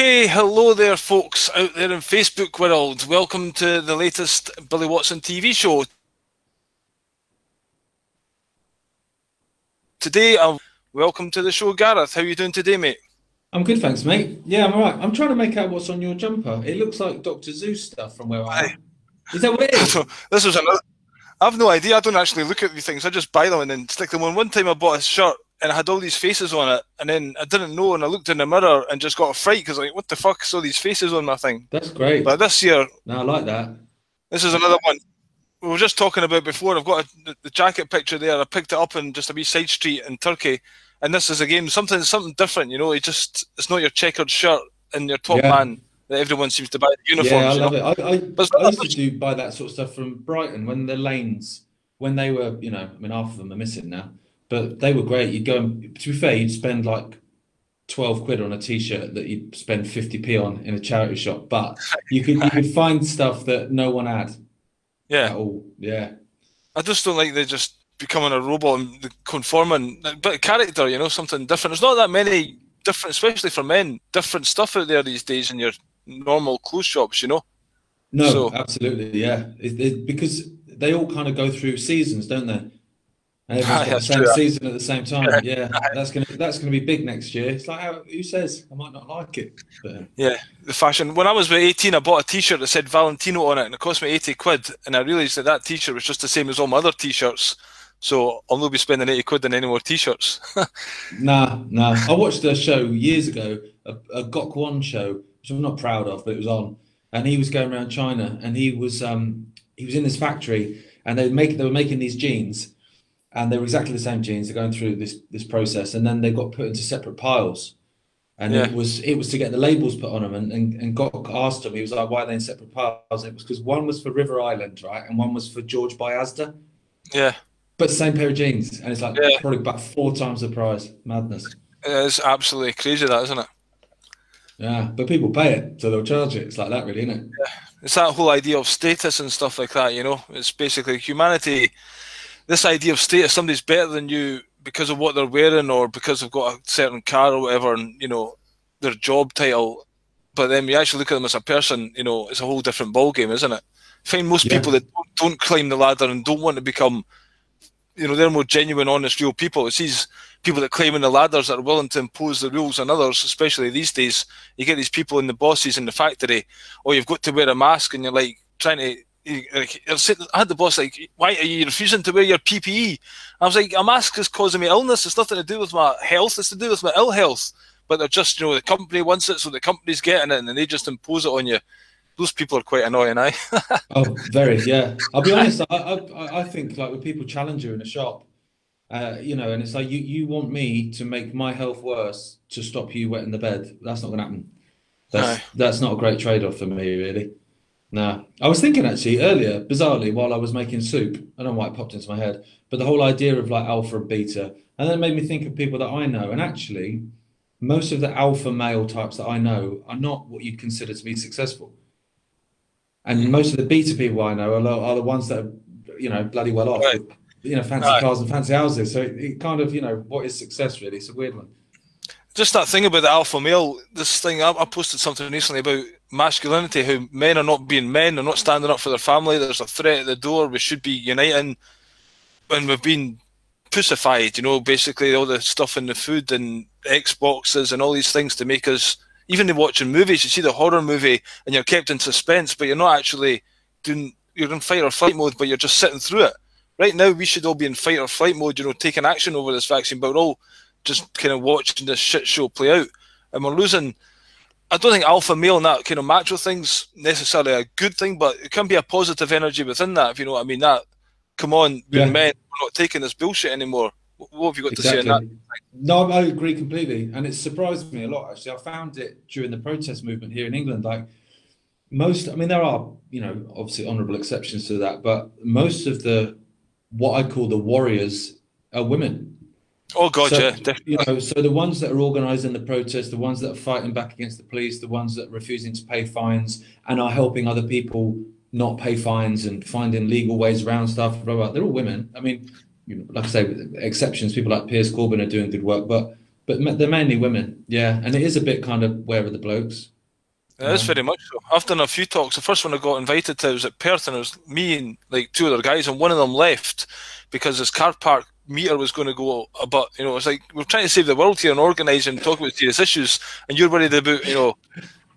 Okay, hello there, folks out there in Facebook world. Welcome to the latest Billy Watson TV show. Today, I'm welcome to the show, Gareth. How are you doing today, mate? I'm good, thanks, mate. Yeah, I'm all right. I'm trying to make out what's on your jumper. It looks like Doctor Seuss stuff from where I am. Is that what it is? this was another. I've no idea. I don't actually look at these things. I just buy them and then stick them on. One time, I bought a shirt and I had all these faces on it, and then I didn't know, and I looked in the mirror and just got a fright because like, what the fuck? Is all these faces on my thing. That's great. But this year, no, I like that. This is another one. We were just talking about before. I've got a, the jacket picture there. I picked it up in just a wee side street in Turkey, and this is again something something different. You know, it just it's not your checkered shirt and your top yeah. man that everyone seems to buy the uniforms. Yeah, I love know? it. I, I, I used to do buy that sort of stuff from Brighton when the lanes when they were, you know, I mean, half of them are missing now but they were great. You'd go and to be fair, you'd spend like twelve quid on a t-shirt that you'd spend fifty p on in a charity shop, but you could you could find stuff that no one had. Yeah. Oh, yeah. I just don't like they just becoming a robot and conforming, but character, you know, something different. There's not that many different, especially for men, different stuff out there these days in your normal clothes shops, you know. No, so, absolutely, yeah. It, it, because they all kind of go through seasons, don't they? Everyone's got the same true. season at the same time. Yeah, that's gonna that's gonna be big next year. It's like who says I might not like it. But, yeah, the fashion. When I was about eighteen, I bought a T-shirt that said Valentino on it, and it cost me eighty quid. And I realised that that T-shirt was just the same as all my other T-shirts. So I'll not be spending eighty quid on any more T-shirts. nah, nah. I watched a show years ago, a, a Gok Wan show, which I'm not proud of, but it was on, and he was going around China, and he was um he was in this factory, and they make they were making these jeans and they were exactly the same genes. They're going through this this process, and then they got put into separate piles. And yeah. it was it was to get the labels put on them, and and, and Gok asked him. He was like, "Why are they in separate piles?" And it was because one was for River Island, right, and one was for George by Asda. Yeah. But same pair of jeans, and it's like yeah. probably about four times the price. Madness. It's absolutely crazy, that isn't it? Yeah, but people pay it, so they'll charge it. It's like that, really, isn't it? Yeah. It's that whole idea of status and stuff like that. You know, it's basically humanity this idea of status, somebody's better than you because of what they're wearing or because they've got a certain car or whatever, and you know their job title. But then you actually look at them as a person, you know, it's a whole different ball game, isn't it? I find most yeah. people that don't, don't climb the ladder and don't want to become, you know, they're more genuine, honest, real people. It's these people that climb in the ladders that are willing to impose the rules on others, especially these days. You get these people in the bosses in the factory, or you've got to wear a mask, and you're like trying to like, I had the boss like, why are you refusing to wear your PPE? I was like, a mask is causing me illness. It's nothing to do with my health. It's to do with my ill health. But they're just, you know, the company wants it, so the company's getting it, and then they just impose it on you. Those people are quite annoying, eh? oh, very, yeah. I'll be honest. I, I, I think like when people challenge you in a shop, uh, you know, and it's like you, you want me to make my health worse to stop you wetting the bed. That's not going to happen. That's no. that's not a great trade off for me, really. No, I was thinking actually earlier, bizarrely, while I was making soup. I don't know why it popped into my head, but the whole idea of like alpha and beta, and then it made me think of people that I know. And actually, most of the alpha male types that I know are not what you'd consider to be successful. And mm. most of the beta people I know are, are the ones that are, you know, bloody well off, right. with, you know, fancy right. cars and fancy houses. So it, it kind of, you know, what is success really? It's a weird one just that thing about the alpha male. This thing I, I, posted something recently about masculinity. How men are not being men. They're not standing up for their family. There's a threat at the door. We should be uniting, and we've been pussified. You know, basically all the stuff in the food and Xboxes and all these things to make us. Even watching movies, you see the horror movie and you're kept in suspense, but you're not actually doing. You're in fight or flight mode, but you're just sitting through it. Right now, we should all be in fight or flight mode. You know, taking action over this vaccine, but we're all just kind of watching this shit show play out, and we're losing. I don't think alpha male and that kind of macho thing's necessarily a good thing, but it can be a positive energy within that, if you know what I mean. That, come on, we're men, we're not taking this bullshit anymore. What have you got exactly. to say on that? No, I agree completely, and it surprised me a lot. Actually, I found it during the protest movement here in England. Like most, I mean, there are you know obviously honourable exceptions to that, but most of the what I call the warriors are women. Oh God, so, yeah, definitely. You know, so the ones that are organising the protests, the ones that are fighting back against the police, the ones that are refusing to pay fines and are helping other people not pay fines and finding legal ways around stuff, blah blah. They're all women. I mean, you know, like I say, exceptions. People like Piers Corbyn are doing good work, but but they're mainly women. Yeah, and it is a bit kind of where are the blokes? It is very much so. I've done a few talks. The first one I got invited to was at Perth, and it was me and like two other guys, and one of them left because his car park meter was going to go but you know it's like we're trying to save the world here and organise and talk about serious issues and you're worried about you know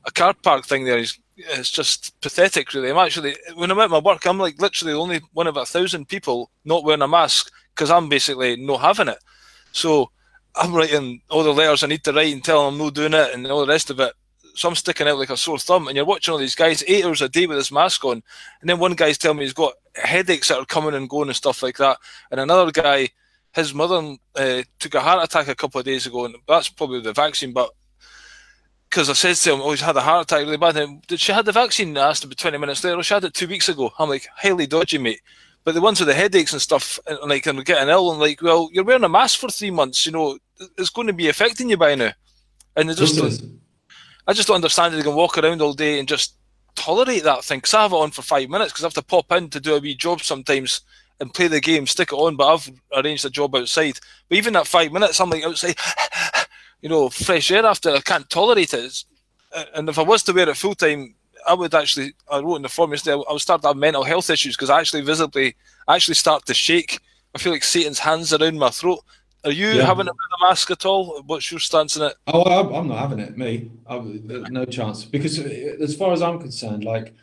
a car park thing there. Is it's just pathetic really. I'm actually when i'm at my work i'm like literally only one of a thousand people not wearing a mask because i'm basically not having it. So i'm writing all the letters i need to write and telling them no doing it and all the rest of it. So I'm sticking out like a sore thumb. And you're watching all these guys eight hours a day with this mask on, and then one guy's telling me he's got headaches that are coming and going and stuff like that, and another guy his mother uh, took a heart attack a couple of days ago, and that's probably the vaccine. But because I said to him, "Oh, he's had a heart attack really bad," and did she had the vaccine? I asked him 20 minutes later. Oh, she had it two weeks ago. I'm like, highly dodgy, mate. But the ones with the headaches and stuff, and like, and getting ill, and like, well, you're wearing a mask for three months. You know, it's going to be affecting you by now. And they just, don't, I just don't understand. that They can walk around all day and just tolerate that thing. Because I have it on for five minutes because I have to pop in to do a wee job sometimes and play the game, stick it on. But I've arranged a job outside. But even that five minutes, I'm like outside, you know, fresh air after. I can't tolerate it. Uh, and if I was to wear it full time, I would actually. I wrote in the form yesterday. I would start to have mental health issues because I actually visibly, I actually start to shake. I feel like Satan's hands around my throat. Are you yeah. having a mask at all? What's your stance on it? Oh, I'm not having it. Me, I'm, no chance. Because uh, as far as I'm concerned, like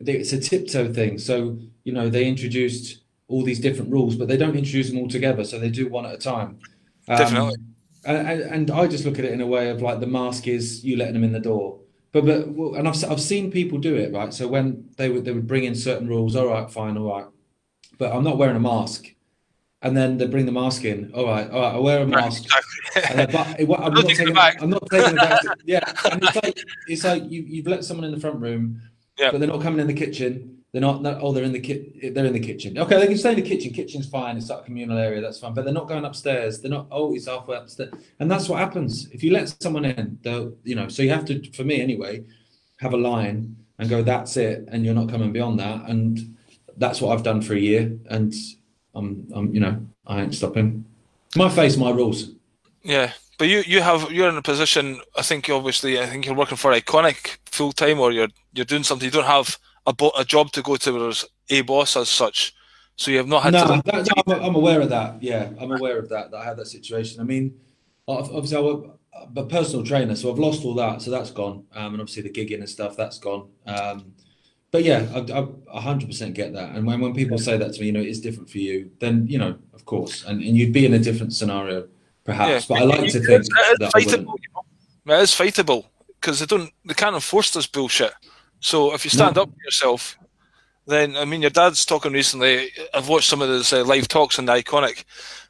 it's a tiptoe thing. So you know, they introduced all these different rules, but they don't introduce them all together. So they do one at a time. Um, Definitely. And, and, I just look at it in a way of like the mask is you letting them in the door. But but and I've I've seen people do it right. So when they would they would bring in certain rules. All right, fine, all right. But I'm not wearing a mask. And then they bring the mask in. All right, all right. I wear a mask. But I'm, not taking, I'm not taking it back. Yeah, and it's like it's like you, you've let someone in the front room, yeah. but they're not coming in the kitchen they're not, not oh, they're in the kit. They're in the kitchen. Okay, they can stay in the kitchen. Kitchen's fine. It's a communal area. That's fine. But they're not going upstairs. They're not. Oh, it's halfway upstairs. And that's what happens if you let someone in. They'll, you know. So you have to, for me anyway, have a line and go. That's it. And you're not coming beyond that. And that's what I've done for a year. And I'm, I'm, you know, I ain't stopping. My face, my rules. Yeah, but you, you have you're in a position. I think obviously, I think you're working for Ickonic full time, or you're you're doing something. You don't have a, bo- a job to go to where there's a boss as such. So you have not had no, to. That, no, I'm, I'm, aware of that. Yeah, I'm aware of that. That I had that situation. I mean, obviously, I'm a personal trainer, so I've lost all that. So that's gone. Um, and obviously, the gigging and stuff that's gone. Um, but yeah, I, hundred percent get that. And when, when people say that to me, you know, it's different for you, then you know, of course, and, and you'd be in a different scenario, perhaps. Yeah. But I like to think that fightable, it is fightable because they don't, they can't enforce this bullshit. So if you stand no. up for yourself, then I mean, your dad's talking recently. I've watched some of his uh, live talks on the Ickonic.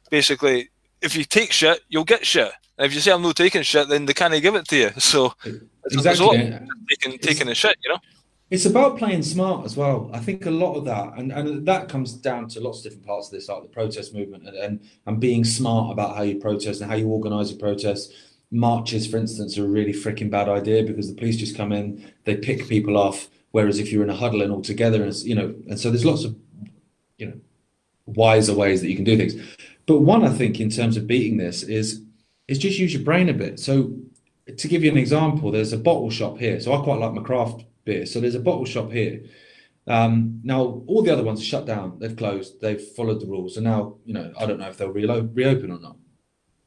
Basically, if you take shit, you'll get shit. And if you say I'm not taking shit, then they can't give it to you. So exactly, taking taking the shit, you know. It's about playing smart as well. I think a lot of that, and, and that comes down to lots of different parts of this, like the protest movement and, and, and being smart about how you protest and how you organise your protests marches, for instance, are a really freaking bad idea because the police just come in, they pick people off. Whereas if you're in a huddle and all together, and you know, and so there's lots of, you know, wiser ways that you can do things. But one, I think, in terms of beating this is is just use your brain a bit. So to give you an example, there's a bottle shop here. So I quite like my craft beer. So there's a bottle shop here. Um, now all the other ones are shut down. They've closed. They've followed the rules. And now, you know, I don't know if they'll re- reopen or not.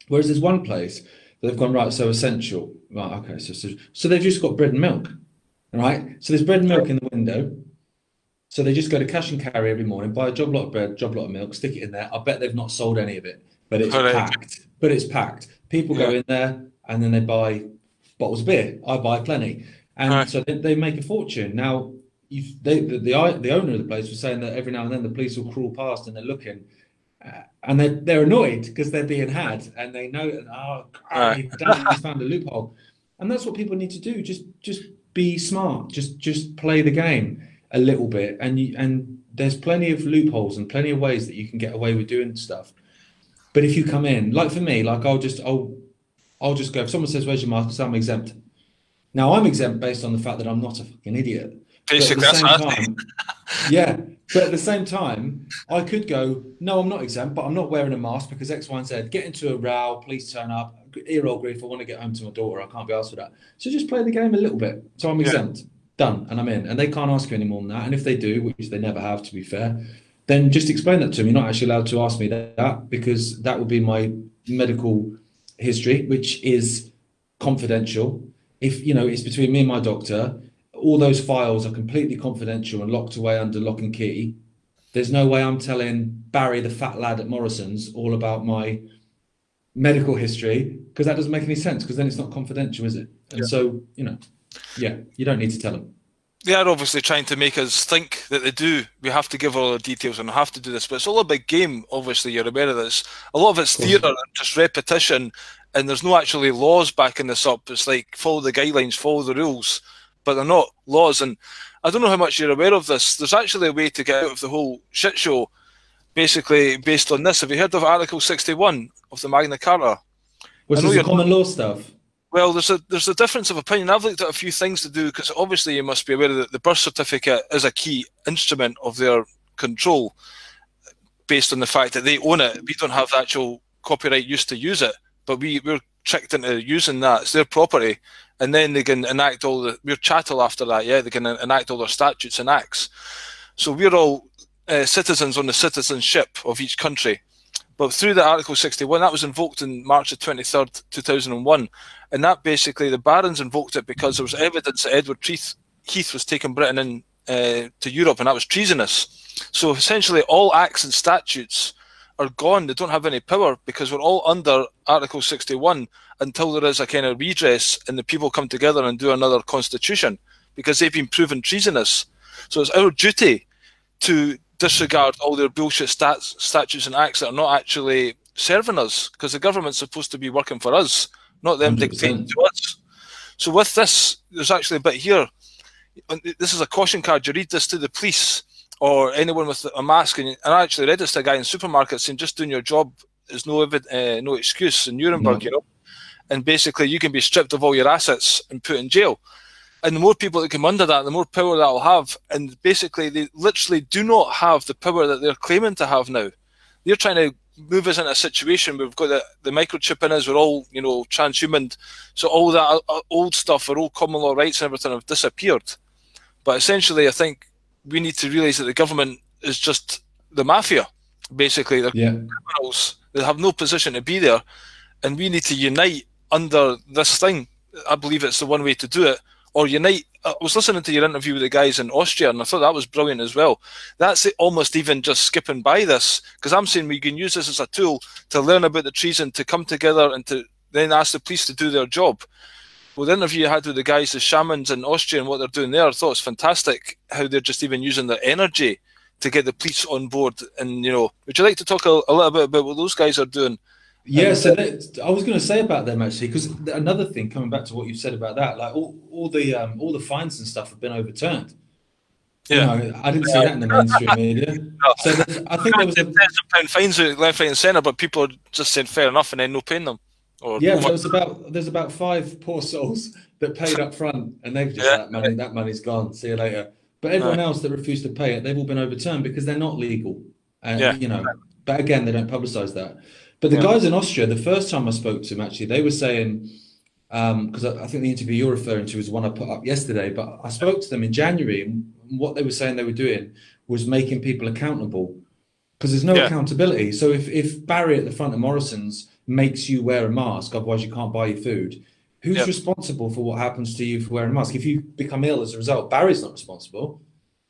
Whereas there's one place They've gone right. So essential, right? Okay, so, so so they've just got bread and milk, right? So there's bread and milk in the window. So they just go to cash and carry every morning, buy a job lot of bread, job lot of milk, stick it in there. I bet they've not sold any of it, but it's oh, packed. But it's packed. People yeah. go in there and then they buy bottles of beer. I buy plenty, and right. so they, they, make a fortune. Now, they, the, the the owner of the place was saying that every now and then the police will crawl past and they're looking, and they're, they're annoyed because they're being had and they know oh God, he's found a loophole. And that's what people need to do. Just just be smart. Just just play the game a little bit. And you, and there's plenty of loopholes and plenty of ways that you can get away with doing stuff. But if you come in like for me like i'll just i'll i'll just go if someone says where's your mask so i'm exempt. Now i'm exempt based on the fact that i'm not a fucking idiot Basically, that's time, yeah but at the same time, I could go, no, I'm not exempt, but I'm not wearing a mask because X, Y, and Z. Get into a row, please turn up. ear roll grief. I want to get home to my daughter. I can't be asked for that. So just play the game a little bit. So I'm exempt. Yeah. Done. And I'm in. And they can't ask you any more than that. And if they do, which they never have, to be fair, then just explain that to them. You're not actually allowed to ask me that because that would be my medical history, which is confidential. If you know, it's between me and my doctor. All those files are completely confidential and locked away under lock and key. There's no way I'm telling Barry, the fat lad at Morrison's, all about my medical history because that doesn't make any sense because then it's not confidential, is it? And yeah. so, you know, yeah, you don't need to tell them they are obviously trying to make us think that they do. We have to give all the details and have to do this, but it's all a big game. Obviously, you're aware of this. A lot of it's theatre and just repetition, and there's no actually laws backing this up. It's like follow the guidelines, follow the rules, but they're not laws. And I don't know how much you're aware of this. There's actually a way to get out of the whole shit show, basically based on this. Have you heard of Article 61 of the Magna Carta? Which is the common law stuff. Well, there's a there's a difference of opinion. I've looked at a few things to do because obviously you must be aware that the birth certificate is a key instrument of their control, based on the fact that they own it. We don't have the actual copyright use to use it, but we we're tricked into using that. It's their property, and then they can enact all the we're chattel after that. Yeah, they can enact all their statutes and acts. So we're all uh, citizens on the citizenship of each country. But through the Article 61, that was invoked in March the 23rd, 2001. And that basically, the Barons invoked it because there was evidence that Edward Heath was taking Britain in uh, to Europe, and that was treasonous. So essentially, all acts and statutes are gone. They don't have any power because we're all under Article 61 until there is a kind of redress and the people come together and do another constitution because they've been proven treasonous. So it's our duty to disregard all their bullshit stats, statutes and acts that are not actually serving us because the government's supposed to be working for us, not them 100%. dictating to us. So with this, there's actually a bit here. This is a caution card. You read this to the police or anyone with a mask, and, I actually read this to a guy in supermarkets saying just doing your job is no uh, no excuse in Nuremberg, no. you know. And basically, you can be stripped of all your assets and put in jail and the more people that come under that, the more power that will have. And basically, they literally do not have the power that they're claiming to have now. They're trying to move us into a situation where we've got the, the microchip in us, we're all, you know, transhuman. So all that uh, uh, old stuff, our old common law rights and everything have disappeared. But essentially, I think we need to realise that the government is just the mafia, basically. They're yeah. criminals. They have no position to be there. And we need to unite under this thing. I believe it's the one way to do it or unite. I was listening to your interview with the guys in Austria, and I thought that was brilliant as well. That's it, almost even just skipping by this, because I'm saying we can use this as a tool to learn about the treason, to come together, and to then ask the police to do their job. Well, the interview you had with the guys, the shamans in Austria, and what they're doing there, I thought it was fantastic how they're just even using their energy to get the police on board. And, you know, would you like to talk a, a little bit about what those guys are doing? Yeah, so that, I was going to say about them actually, because another thing coming back to what you said about that, like all, all the um, all the fines and stuff have been overturned. Yeah, you know, I didn't see that in the mainstream media. No. So I think there was a pound fines left, right, and centre, but people just said fair enough and then no paying them. Or yeah, there was about there's about five poor souls that paid up front, and they've just yeah. that money that money's gone. See you later. But everyone no. else that refused to pay it, they've all been overturned because they're not legal, and yeah. you know. But again, they don't publicise that. But the yeah. guys in Austria, the first time I spoke to them, actually, they were saying, because um, I, I, think the interview you're referring to is the one I put up yesterday, but I spoke to them in January, and what they were saying they were doing was making people accountable because there's no yeah. accountability. So if, if Barry at the front of Morrison's makes you wear a mask, otherwise you can't buy your food, who's yep. responsible for what happens to you for wearing a mask? If you become ill as a result, Barry's not responsible.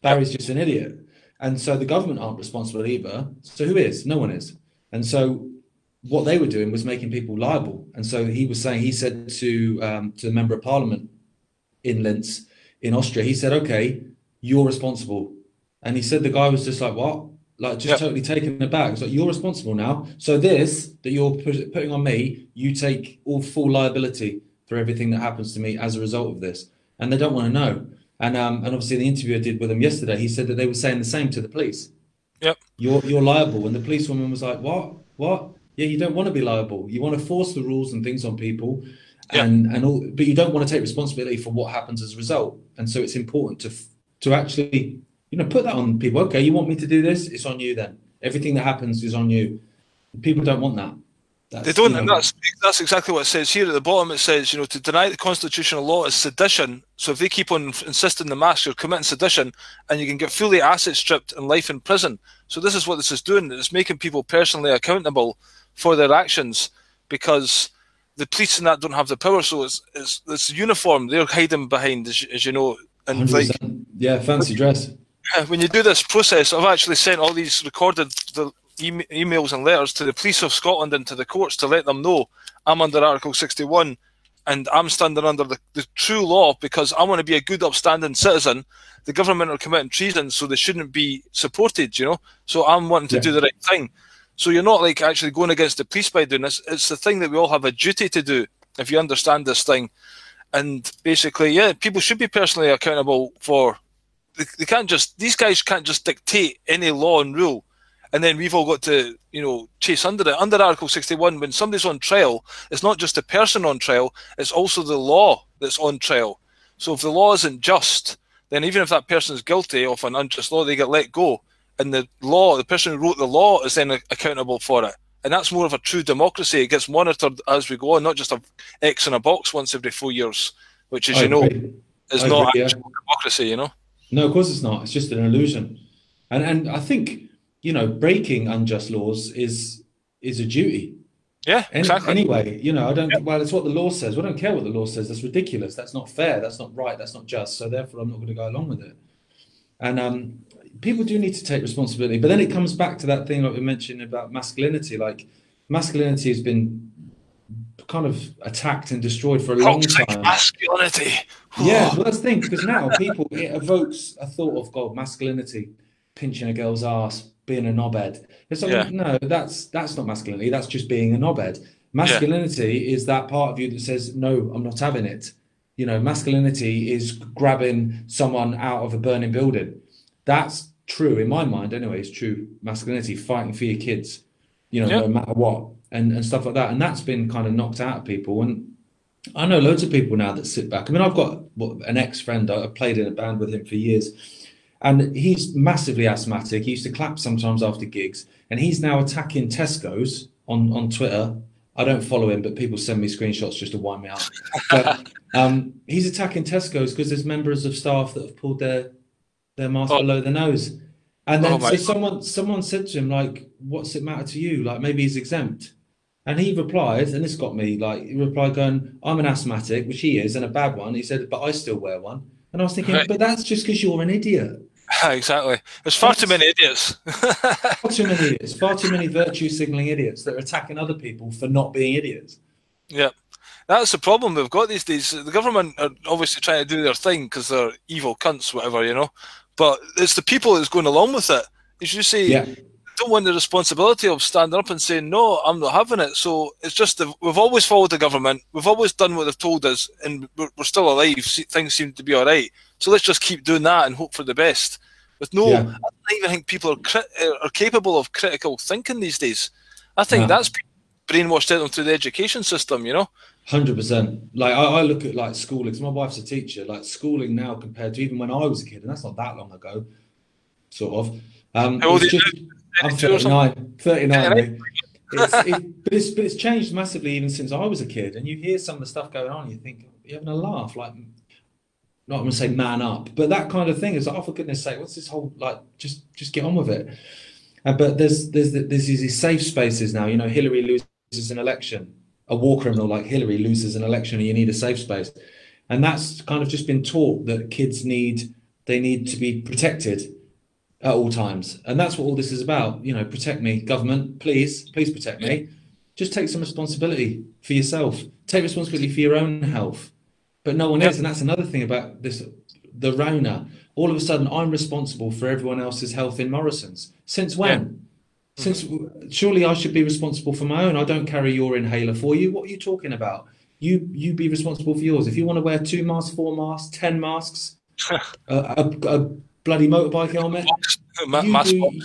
Barry's just an idiot. And so the government aren't responsible either. So who is? No one is. And so what they were doing was making people liable. And so he was saying, he said to um, to the member of parliament in Linz in Austria, he said, okay, you're responsible. And he said the guy was just like, what? Like just yep. totally taken aback. It's like you're responsible now. So this that you're putting on me, you take all full liability for everything that happens to me as a result of this. And they don't want to know. And um, and obviously the interview I did with him yesterday, he said that they were saying the same to the police. Yep. You're you're liable. And the policewoman was like, What? What? Yeah, you don't want to be liable. You want to force the rules and things on people, yeah. and and all, but you don't want to take responsibility for what happens as a result. And so it's important to to actually, you know, put that on people. Okay, you want me to do this? It's on you then. Everything that happens is on you. People don't want that. That's, they don't, you know, and that's that's exactly what it says here at the bottom. It says, you know, to deny the constitutional law is sedition. So if they keep on insisting the mask, you're committing sedition, and you can get fully asset stripped and life in prison. So this is what this is doing. It's making people personally accountable for their actions because the police and that don't have the power. So it's it's, it's uniform. They're hiding behind, as, as you know, and 100%. like yeah, fancy dress. When you do this process, I've actually sent all these recorded the emails and letters to the police of Scotland and to the courts to let them know I'm under Article 61 and I'm standing under the, the true law because I want to be a good, upstanding citizen. The government are committing treason, so they shouldn't be supported, you know. So I'm wanting to yeah. do the right thing. So you're not like actually going against the police by doing this. It's the thing that we all have a duty to do if you understand this thing. And basically, yeah, people should be personally accountable for. They, can't just these guys can't just dictate any law and rule and then we've all got to you know chase under it under article 61 when somebody's on trial it's not just a person on trial it's also the law that's on trial so if the law isn't just then even if that person is guilty of an unjust law they get let go and the law the person who wrote the law is then accountable for it and that's more of a true democracy it gets monitored as we go on not just a x in a box once every four years which as I you know is I not agree, actual yeah. democracy you know no of course it's not it's just an illusion and and i think you know, breaking unjust laws is is a duty. Yeah, exactly. Anyway, you know, I don't. Well, it's what the law says. We don't care what the law says. That's ridiculous. That's not fair. That's not right. That's not just. So therefore, I'm not going to go along with it. And um, people do need to take responsibility. But then it comes back to that thing like we mentioned about masculinity. Like masculinity has been kind of attacked and destroyed for a long time. Masculinity. yeah, well, that's the thing because now people it evokes a thought of God, masculinity, pinching a girl's ass, being a knobhead. It's like, yeah. no, that's that's not masculinity. That's just being a knobhead. Masculinity yeah. is that part of you that says, no, I'm not having it. You know, masculinity is grabbing someone out of a burning building. That's true in my mind, anyway. It's true masculinity, fighting for your kids, you know, yeah. no matter what, and and stuff like that. And that's been kind of knocked out of people. And I know loads of people now that sit back. I mean, I've got an ex friend. I played in a band with him for years and he's massively asthmatic. He used to clap sometimes after gigs, and he's now attacking Tesco's on, on Twitter. I don't follow him, but people send me screenshots just to wind me up. But um, he's attacking Tesco's because there's members of staff that have pulled their their mask oh. below their nose. And then oh, so someone someone said to him like, "What's it matter to you? Like maybe he's exempt." And he replied, and this got me like he replied going, "I'm an asthmatic, which he is, and a bad one." He said, "But I still wear one." And I was thinking, right. but that's just because you're an idiot. exactly. There's far that's, too many idiots. far too many idiots. Far too many virtue signaling idiots that are attacking other people for not being idiots. Yeah. That's the problem we've got these days. The government are obviously trying to do their thing because they're evil cunts, whatever, you know. But it's the people that's going along with it. As you say, yeah. Don't want the responsibility of standing up and saying no i'm not having it. So it's just the, we've always followed the government. We've always done what they've told us and we're, we're still alive. Things seem to be all right. So let's just keep doing that and hope for the best. With no yeah. i don't even think people are, crit- uh, are capable of critical thinking these days. I think yeah. that's brainwashed out them through the education system you know Hundred percent. Like I, I, look at like schooling. Cause my wife's a teacher. Like schooling now compared to even when I was a kid, and that's not that long ago, sort of. Um, it's just, I'm 39. 39. it's, it, but it's but it's changed massively even since I was a kid. And you hear some of the stuff going on, you think you're having a laugh, like not going to say man up, but that kind of thing is like, oh for goodness sake, what's this whole like? Just just get on with it. Uh, but there's there's there's these safe spaces now. You know, Hillary loses an election, a war criminal like Hillary loses an election, and you need a safe space. And that's kind of just been taught that kids need they need to be protected at all times. And that's what all this is about. You know, protect me, government, please, please protect me. Just take some responsibility for yourself. Take responsibility for your own health. But no one is. And that's another thing about this the Rona. All of a sudden, I'm responsible for everyone else's health in Morrison's. Since when? Since surely I should be responsible for my own. I don't carry your inhaler for you. What are you talking about? You you be responsible for yours. If you want to wear two masks, four masks, ten masks, a, a, a bloody motorbike helmet. you do,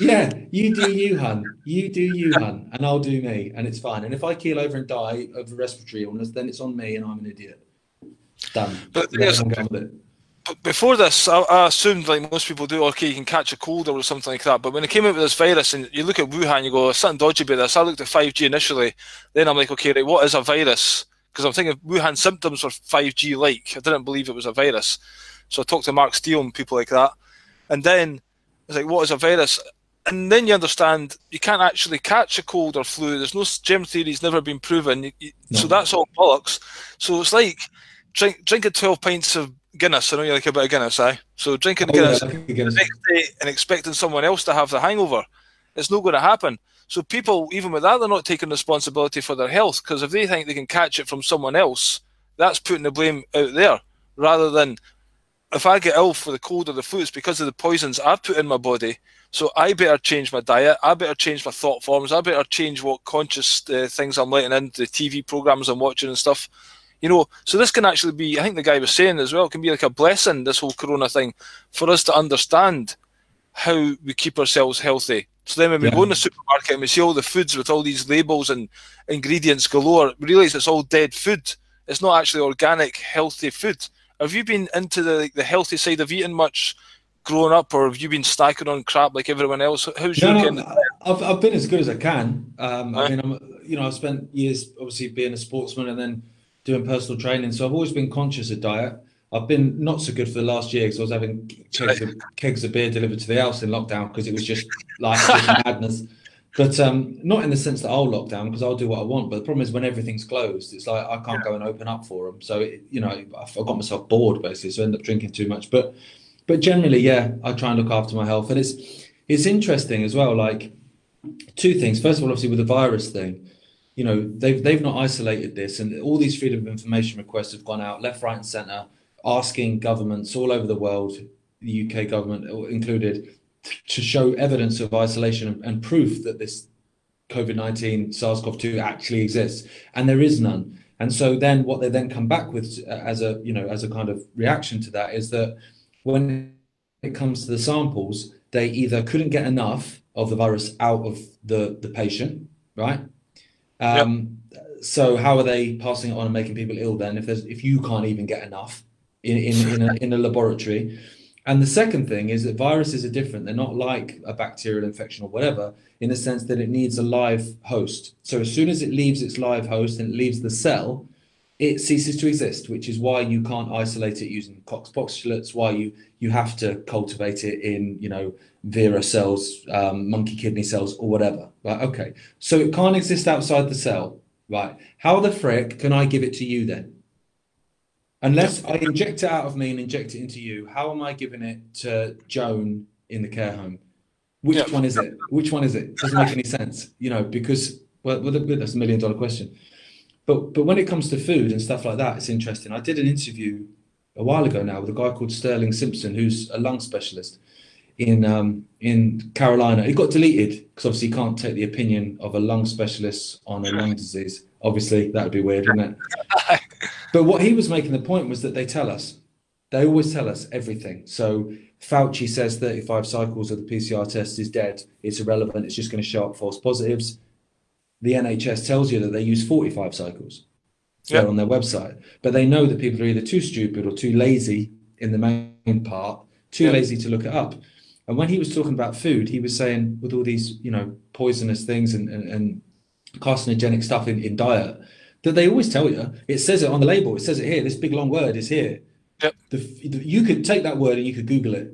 yeah, you do you, hun. You do you, hun, and I'll do me, and it's fine. And if I keel over and die of a respiratory illness, then it's on me, and I'm an idiot. Done. But but before this, I, I, assumed like most people do, okay, you can catch a cold or something like that. But when it came out with this virus, and you look at Wuhan, you go, something dodgy about this. I looked at 5G initially, then I'm like, okay, right, what is a virus? Because I'm thinking Wuhan symptoms were 5G like. I didn't believe it was a virus. So I talked to Mark Steele and people like that. And then I was like, what is a virus? And then you understand you can't actually catch a cold or flu. There's no germ theory's never been proven. You, you, no. So that's all bollocks. So it's like drink, drinking 12 pints of Guinness. I know you like a bit of Guinness, eh? So drinking oh, Guinness, yeah, Guinness. the next day and expecting someone else to have the hangover, it's not going to happen. So people, even with that, they're not taking responsibility for their health because if they think they can catch it from someone else, that's putting the blame out there rather than if I get ill for the cold or the flu, it's because of the poisons I've put in my body. So I better change my diet. I better change my thought forms. I better change what conscious uh, things I'm letting into the TV programs I'm watching and stuff you know, so this can actually be, I think the guy was saying as well, can be like a blessing, this whole corona thing, for us to understand how we keep ourselves healthy. So then when we yeah. go in the supermarket and we see all the foods with all these labels and ingredients galore, we realise it's all dead food. It's not actually organic, healthy food. Have you been into the like, the healthy side of eating much growing up, or have you been stacking on crap like everyone else? How's no, your no, I've, I've been as good as I can. Um, I mean, I'm, you know, I've spent years obviously being a sportsman and then doing personal training. So I've always been conscious of diet. I've been not so good for the last year because I was having kegs of, kegs of beer delivered to the house in lockdown because it was just like madness. But um, not in the sense that I'll lock down because I'll do what I want. But the problem is when everything's closed, it's like I can't go and open up for them. So it, you know, I got myself bored basically, so I end up drinking too much. But but generally, yeah, I try and look after my health, and it's it's interesting as well. Like two things. First of all, obviously with the virus thing, you know they've they've not isolated this, and all these freedom of information requests have gone out left, right, and centre, asking governments all over the world, the UK government included, to show evidence of isolation and proof that this COVID nineteen SARS-CoV-2 actually exists, and there is none. And so then what they then come back with uh, as a you know as a kind of reaction to that is that when it comes to the samples, they either couldn't get enough of the virus out of the the patient, right? Um, yep. So how are they passing it on and making people ill then if there's if you can't even get enough in in in a, in a laboratory? And the second thing is that viruses are different. They're not like a bacterial infection or whatever, in the sense that it needs a live host. So as soon as it leaves its live host and it leaves the cell, it ceases to exist, which is why you can't isolate it using Koch's postulates, why you you have to cultivate it in, you know, Vero cells, um, monkey kidney cells, or whatever. Right? Okay. So it can't exist outside the cell. Right. How the frick can I give it to you then? Unless I inject it out of me and inject it into you, how am I giving it to Joan in the care home? Which yeah. one is it? Which one is it? Doesn't make any sense, you know, because well, well that's a million dollar question. But but when it comes to food and stuff like that, it's interesting. I did an interview a while ago now with a guy called Sterling Simpson, who's a lung specialist, in um, in Carolina. It got deleted because obviously you can't take the opinion of a lung specialist on a lung disease. Obviously, that would be weird, wouldn't it? but what he was making the point was that they tell us, they always tell us everything. So Fauci says 35 cycles of the PCR test is dead. It's irrelevant. It's just going to show up false positives. The NHS tells you that they use 45 cycles yep. on their website, but they know that people are either too stupid or too lazy in the main part, too yep. lazy to look it up. And when he was talking about food, he was saying with all these, you know, poisonous things and, and, and carcinogenic stuff in, in diet, that they always tell you, it says it on the label, it says it here, this big long word is here. Yep. The, you could take that word and you could Google it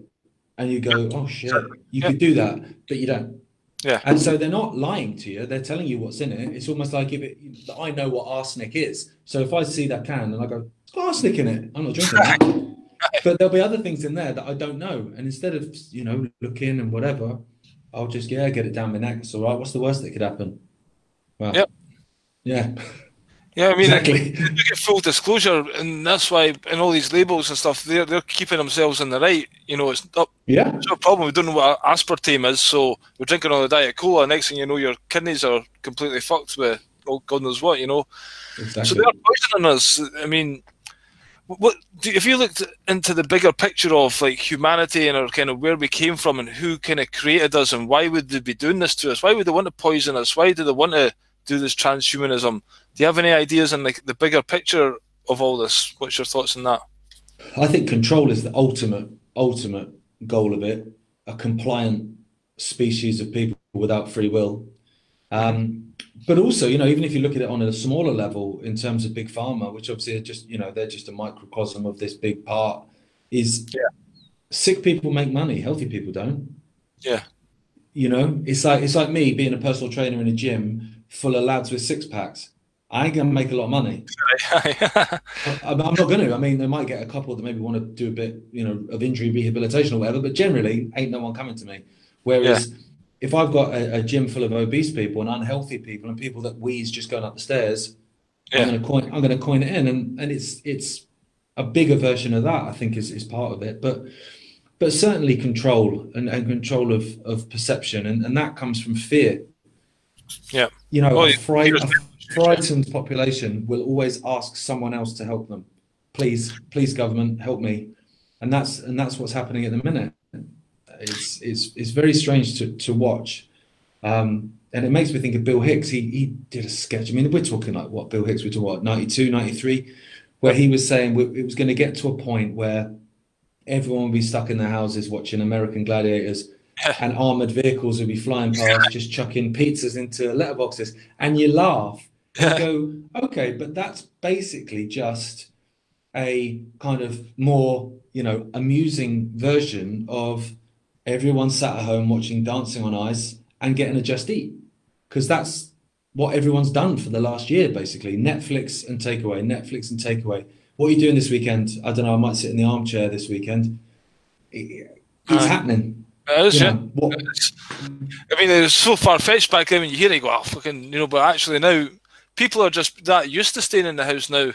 and you go, oh shit, you yep. could do that, but you don't. Yeah. And so they're not lying to you, they're telling you what's in it. It's almost like if it, I know what arsenic is. So if I see that can and I go, it's got arsenic in it, I'm not drinking that. but there'll be other things in there that I don't know. And instead of you know looking and whatever, I'll just yeah get it down my neck. It's all right. What's the worst that could happen? Well, yep. Yeah. Yeah, I mean, exactly. get full disclosure, and that's why in all these labels and stuff, they're they're keeping themselves in the right. You know, it's not yeah, it's no problem. We don't know what aspartame is, so we're drinking all the diet cola. Next thing you know, your kidneys are completely fucked with oh, God knows what. You know, exactly. so they're poisoning us. I mean, what if you looked into the bigger picture of like humanity and our kind of where we came from and who kind of created us and why would they be doing this to us? Why would they want to poison us? Why do they want to do this transhumanism? Do you have any ideas on like the bigger picture of all this? What's your thoughts on that? I think control is the ultimate ultimate goal of it. A compliant species of people without free will. Um, but also, you know, even if you look at it on a smaller level in terms of big pharma, which obviously are just, you know, they're just a microcosm of this big part, is Yeah. sick people make money, healthy people don't. Yeah. You know, it's like it's like me being a personal trainer in a gym full of lads with six packs. I ain't gonna make a lot of money. I- I'm I'm not going to. I mean, they might get a couple that maybe want to do a bit, you know, of injury rehabilitation or whatever, but generally, ain't no one coming to me. Whereas if I've got a, a gym full of obese people and unhealthy people and people that wheeze just going up the stairs, Yeah. I'm going to coin. I'm going to coin it in, and and it's it's a bigger version of that. I think is is part of it, but but certainly control and, and control of of perception, and and that comes from fear. Yeah. You know, Well, a, frightened population will always ask someone else to help them. Please, please, government, help me. And that's and that's what's happening at the minute. It's it's it's very strange to to watch. Um, and it makes me think of Bill Hicks. He he did a sketch. I mean, we're talking like what Bill Hicks, we're talking what, 92, 93, where he was saying it was going to get to a point where everyone would be stuck in their houses watching American Gladiators and armored vehicles would be flying past, just chucking pizzas into letterboxes. And you laugh go, okay, but that's basically just a kind of more, you know, amusing version of everyone sat at home watching Dancing on Ice and getting a Just Eat. Because that's what everyone's done for the last year, basically. Netflix and takeaway, Netflix and takeaway. What are you doing this weekend? I don't know. I might sit in the armchair this weekend. It's Aye. happening. It is, You yeah. know, I mean, it was so far fetched back then when you hear it, you go, oh, fucking, you know, but actually now people are just that used to staying in the house now.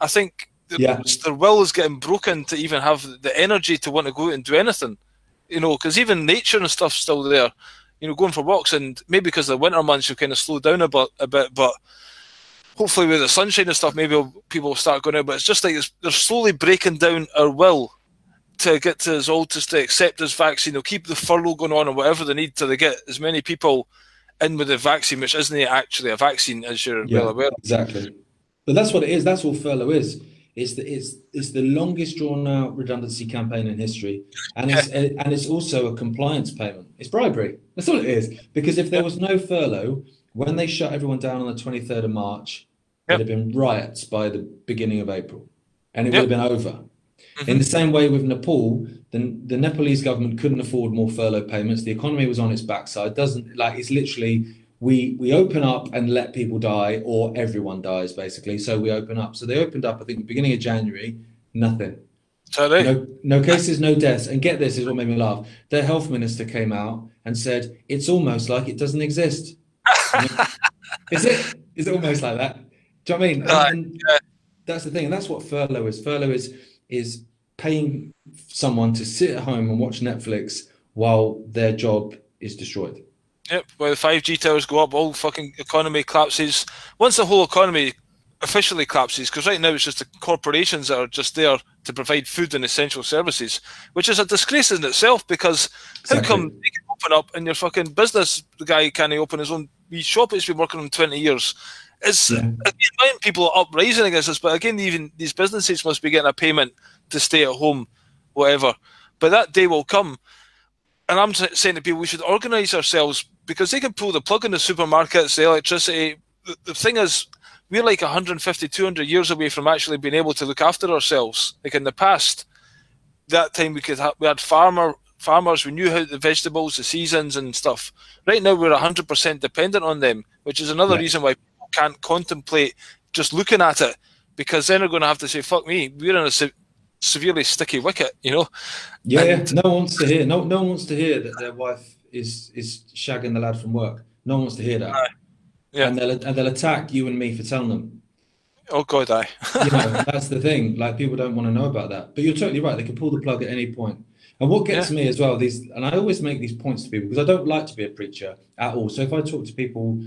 I think the- Yeah. their will is getting broken to even have the energy to want to go out and do anything, you know, because even nature and stuff's still there, you know, going for walks and maybe because the winter months you kind of slow down a bit, a bit, but hopefully with the sunshine and stuff, maybe people will start going out. But it's just like it's, they're slowly breaking down our will to get to us all just to accept this vaccine. They'll keep the furlough going on or whatever they need till they get as many people in with the vaccine, which isn't actually a vaccine, as you're Yeah, well aware. exactly. But that's what it is. That's all furlough is. It's the it's it's the longest drawn out redundancy campaign in history, and it's and it's also a compliance payment. It's bribery. That's all it is. Because if there was no furlough, when they shut everyone down on the twenty third of March, there'd have been riots by the beginning of April, and it would have been over. In the mm-hmm. same way with Nepal, the, the Nepalese government couldn't afford more furlough payments. The economy was on its backside. Doesn't like it's literally we we open up and let people die, or everyone dies basically. So we open up. So they opened up. I think the beginning of January, nothing. That? No, no cases, no deaths. And get this is what made me laugh. Their health minister came out and said it's almost like it doesn't exist. is it? Is it almost like that? Do you know what I mean? Yeah. that's the thing, and that's what furlough is. Furlough is is paying someone to sit at home and watch Netflix while their job is destroyed. Yep. When the five G towers go up, all fucking economy collapses. Once the whole economy officially collapses, because right now it's just the corporations that are just there to provide food and essential services, which is a disgrace in itself. Because how come you can open up and your fucking business, the guy can't open his own wee shop he's been working on twenty years? It's Yeah. Uh, again, mind people are uprising against this, but again, even these businesses must be getting a payment to stay at home, whatever. But that day will come and I'm saying to people we should organise ourselves because they can pull the plug in the supermarkets, the electricity. The, the thing is, we're like 150, 200 years away from actually being able to look after ourselves. Like in the past, that time we could ha- we had farmer farmers, we knew how the vegetables, the seasons and stuff. Right now we're 100% dependent on them, which is another Yeah. reason why can't contemplate just looking at it because then they're going to have to say, "Fuck me, we're in a se- severely sticky wicket," you know. Yeah, And- No one wants to hear. No, no one wants to hear that their wife is is shagging the lad from work. No one wants to hear that. Yeah. And they'll and they'll attack you and me for telling them. Oh God, I. You know, that's the thing. Like people don't want to know about that. But you're totally right. They can pull the plug at any point. And what gets me as well, these and I always make these points to people because I don't like to be a preacher at all. So if I talk to people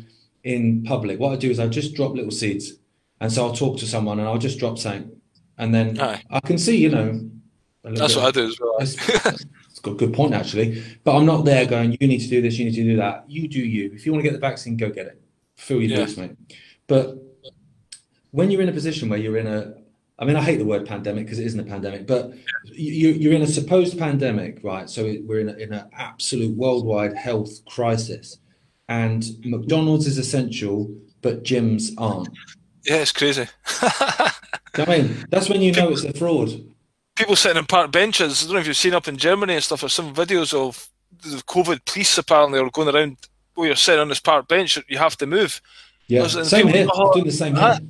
in public, what I do is I just drop little seeds. And so I'll talk to someone and I'll just drop something. And then Aye. I can see, you know, That's bit what I do as well. That's, that's got a good point actually. But I'm not there going, you need to do this, you need to do that. You do you. If you want to get the vaccine, go get it. Fill your Yeah. boots, mate. But when you're in a position where you're in a I mean, I hate the word pandemic because it isn't a pandemic, but you, you're in a supposed pandemic, right? So we're in, a, in an absolute worldwide health crisis, and McDonald's is essential, but gyms aren't. Yeah, it's crazy. I mean, that's when you know it's a fraud. People sitting in park benches. I don't know if you've seen up in Germany and stuff. There's some videos of the COVID police apparently are going around where you're sitting on this park bench. You have to move. Yeah, same here. doing the same ah, here.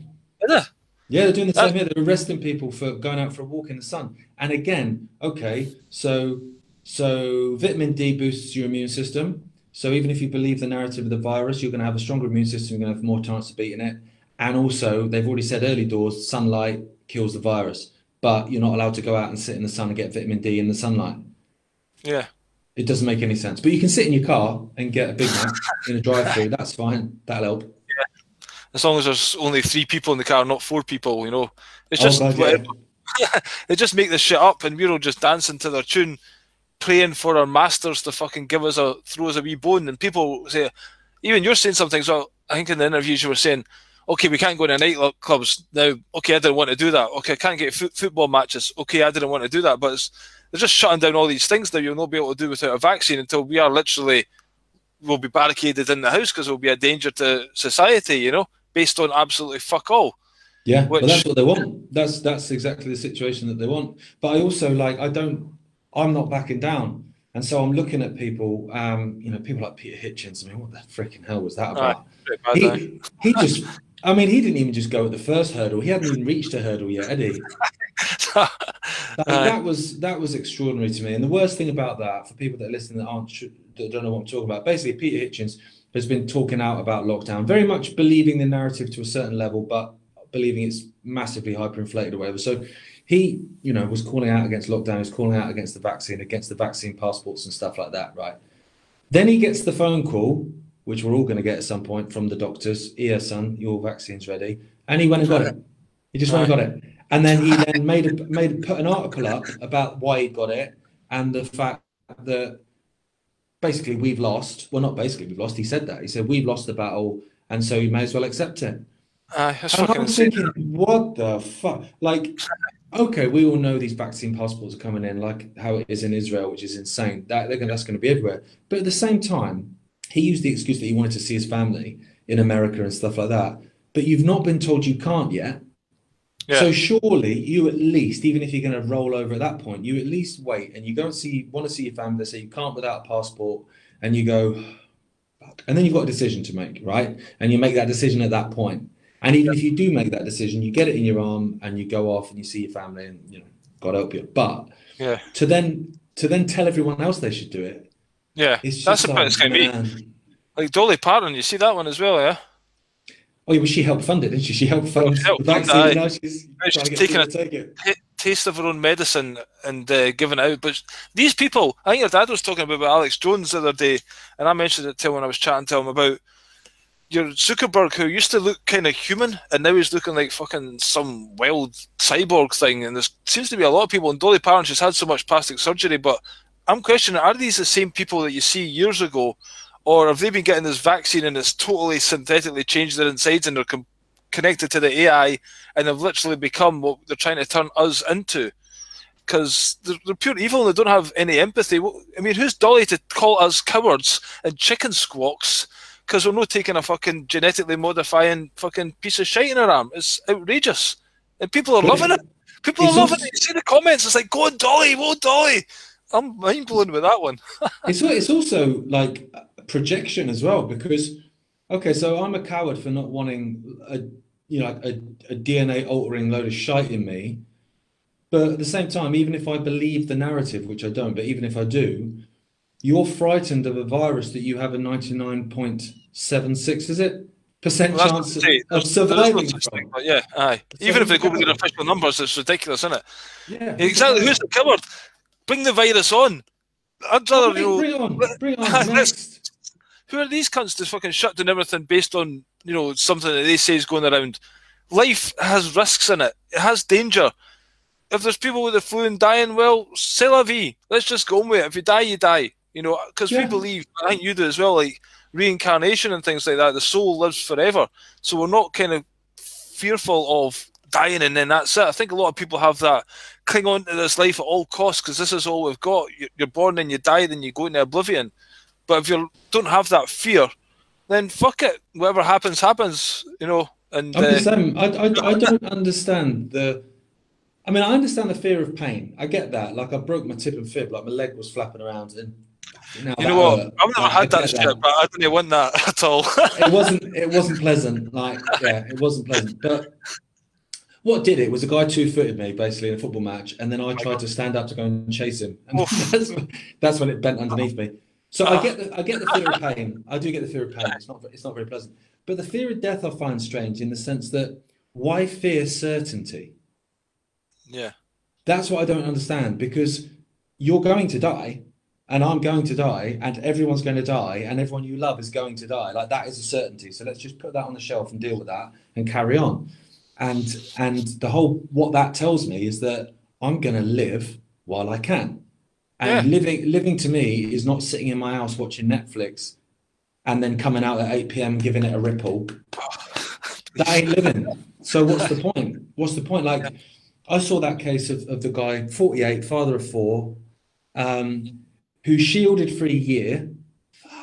Yeah. Yeah, they're doing the ah. same here. They're arresting people for going out for a walk in the sun. And again, okay, so so vitamin D boosts your immune system. So even if you believe the narrative of the virus, you're going to have a stronger immune system. You're going to have more chance of beating it. And also, they've already said early doors, sunlight kills the virus, but you're not allowed to go out and sit in the sun and get vitamin D in the sunlight. Yeah. It doesn't make any sense. But you can sit in your car and get a Big Mac in a drive-through. That's fine. That'll help Yeah. as long as there's only three people in the car, not four people. You know, it's oh, just oh, God, yeah. they just make this shit up, and we're all just dancing to their tune, praying for our masters to fucking give us a throw us a wee bone. And people say, even you're saying something. So I think in the interviews you were saying, okay, we can't go to nightclubs now. Okay, I didn't want to do that. Okay, I can't get football matches. Okay, I didn't want to do that. But they're just shutting down all these things that you'll not be able to do without a vaccine until we are literally will be barricaded in the house because it will be a danger to society. You know based on absolutely fuck all. Yeah, which... well, that's what they want. That's that's exactly the situation that they want. But I also like I don't. I'm not backing down, and so I'm looking at people. Um, you know, people like Peter Hitchens. I mean, what the freaking hell was that about? Right, he, he just. I mean, he didn't even just go at the first hurdle. He hadn't even reached a hurdle yet, had he? uh, that was that was extraordinary to me. And the worst thing about that, for people that listen that aren't that don't know what I'm talking about, basically Peter Hitchens has been talking out about lockdown, very much believing the narrative to a certain level, but believing it's massively hyperinflated or whatever. So he, you know, was calling out against lockdown, he's calling out against the vaccine, against the vaccine passports and stuff like that, right? Then he gets the phone call, which we're all going to get at some point from the doctors, here, son, your vaccine's ready. And he went and got it. He just went and got it. And then he then made a, made put an article up about why he got it and the fact that basically we've lost. Well, not basically we've lost. He said that. He said we've lost the battle, and so you may as well accept it. Uh, and I'm thinking, what the fuck? Like, okay, we all know these vaccine passports are coming in, like how it is in Israel, which is insane. That gonna, that's going to be everywhere. But at the same time, he used the excuse that he wanted to see his family in America and stuff like that. But you've not been told you can't yet. Yeah. So surely you at least, even if you're going to roll over at that point, you at least wait and you go and see, want to see your family. They say you can't without a passport, and you go, and then you've got a decision to make, right? And you make that decision at that point. And even if you do make that decision, you get it in your arm and you go off and you see your family, and you know, God help you. But yeah, to then to then tell everyone else they should do it. Yeah, that's the point. It's going to be like Dolly Parton. You see that one as well, yeah. Oh, yeah, well, she helped fund it, didn't she? She helped fund the vaccine. Now she's, she's taking a it. taste of her own medicine and uh, giving out. But these people, I think your dad was talking about, about Alex Jones the other day, and I mentioned it to him when I was chatting to him about your Zuckerberg, who used to look kind of human, and now he's looking like fucking some wild cyborg thing. And there seems to be a lot of people, and Dolly Parton, she's had so much plastic surgery, but I'm questioning, are these the same people that you see years ago or have they been getting this vaccine and it's totally synthetically changed their insides and they're com- connected to the AI and have literally become what they're trying to turn us into? Because they're, they're, pure evil and they don't have any empathy. I mean, who's Dolly to call us cowards and chicken squawks? Because we're not taking a fucking genetically modifying fucking piece of shit in our arm. It's outrageous. And people are loving it. People are loving it. You see the comments, it's like, go on, Dolly, go on, Dolly. I'm mind blown with that one. it's, it's also like projection as well because okay so i'm a coward for not wanting a you know a, a dna altering load of shite in me but at the same time even if i believe the narrative which i don't but even if i do you're frightened of a virus that you have a 99.76 is it? Percent well, chance of, of surviving thing, yeah aye. Even if they go with the official numbers it's ridiculous isn't it? Yeah. Exactly. Who's the coward? Bring the virus on. I'd rather bring, you know, bring on. Bring on next. who are these cunts to fucking shut down everything based on you know something that they say is going around? Life has risks in it. It has danger. If there's people with the flu and dying, well, c'est la vie. Let's just go on with it. If you die, you die. You know, because yeah. we believe, I think you do as well, like reincarnation and things like that. The soul lives forever, so we're not kind of fearful of dying and then that's it. I think a lot of people have that cling on to this life at all costs because this is all we've got. You're born and you die, then you go into oblivion. But if you don't have that fear, then fuck it. Whatever happens, happens. You know. And I'm uh. I, I, I don't understand the. I mean, I understand the fear of pain. I get that. Like I broke my tib and fib, like my leg was flapping around, and now you know what? hurt. I've never Like, had that shit, but I didn't want that at all. it wasn't it wasn't pleasant like yeah it wasn't pleasant but what did it was a guy two-footed me basically in a football match and then i tried to stand up to go and chase him and that's, when- that's when it bent underneath me so i Ah. get the, i get the fear of pain i do get the fear of pain it's not it's not very pleasant but the fear of death i find strange in the sense that why fear certainty yeah. that's what I don't understand because you're going to die and I'm going to die and everyone's going to die and everyone you love is going to die. Like that is a certainty. So let's just put that on the shelf and deal with that and carry on. And and the whole what that tells me is that I'm going to live while I can. And Yeah. living living to me is not sitting in my house watching Netflix and then coming out at 8 p.m. giving it a ripple. That ain't living. So what's the point? What's the point? Like I saw that case of, of the guy, 48, father of four, um, who shielded for a year.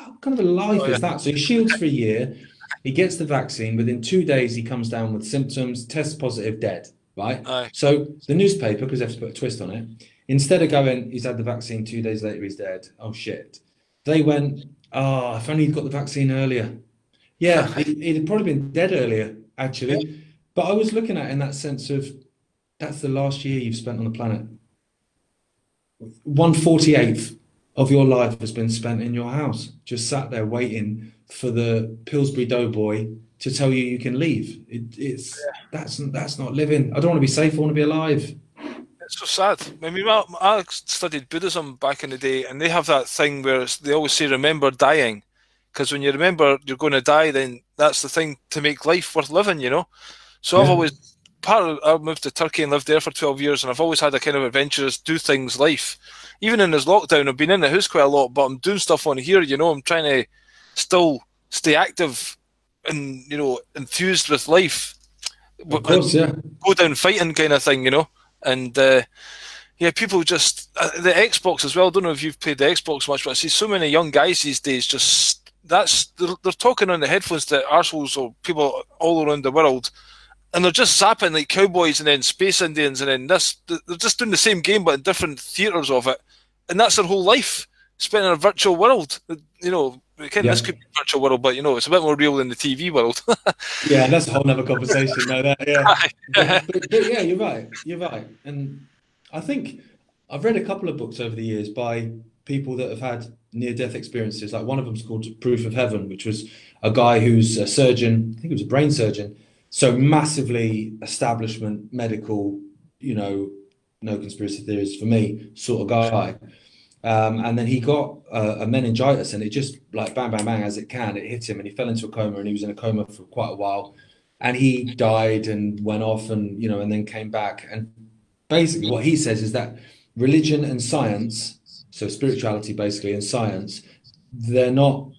What kind of a life Oh, is that? So he shields for a year, he gets the vaccine, within two days he comes down with symptoms, tests positive, dead, right? Aye. So the newspaper, because they have to put a twist on it, instead of going, he's had the vaccine, two days later he's dead. Oh shit. They went, oh, if only he'd got the vaccine earlier. Yeah, he, he'd probably been dead earlier, actually. But I was looking at it in that sense of that's the last year you've spent on the planet. One forty eighth of your life has been spent in your house, just sat there waiting for the Pillsbury Doughboy to tell you you can leave. It, it's that's that's not living. I don't want to be safe. I want to be alive. It's so sad. I mean, I, I studied Buddhism back in the day, and they have that thing where they always say, "Remember dying," because when you remember you're going to die, then that's the thing to make life worth living. You know. So I've always part of I moved to Turkey and lived there for twelve years, and I've always had a kind of adventurous, do things life. Even in this lockdown, I've been in the house quite a lot, but I'm doing stuff on here. You know, I'm trying to still stay active and you know enthused with life. Of course, yeah. go down fighting kind of thing, you know. And uh, yeah, people just uh, the Xbox as well. I don't know if you've played the Xbox much, but I see so many young guys these days just that's they're, they're talking on the headphones to arseholes or people all around the world, and they're just zapping like cowboys and then space Indians and then this. They're just doing the same game but in different theaters of it, and that's their whole life spent in a virtual world. You know, kind Yeah. this could be a virtual world, but you know, it's a bit more real than the TV world. Yeah, that's a whole nother conversation. No, that yeah. But, but, but yeah, you're right. You're right. And I think I've read a couple of books over the years by people that have had near-death experiences. Like one of them's called Proof of Heaven, which was a guy who's a surgeon. I think he was a brain surgeon. So massively establishment medical, you know, no conspiracy theories for me sort of guy. Um, and then he got uh, a meningitis, and it just like bang, bang, bang as it can. It hit him, and he fell into a coma, and he was in a coma for quite a while. And he died and went off, and you know, and then came back. And basically, what he says is that religion and science, so spirituality basically and science, they're not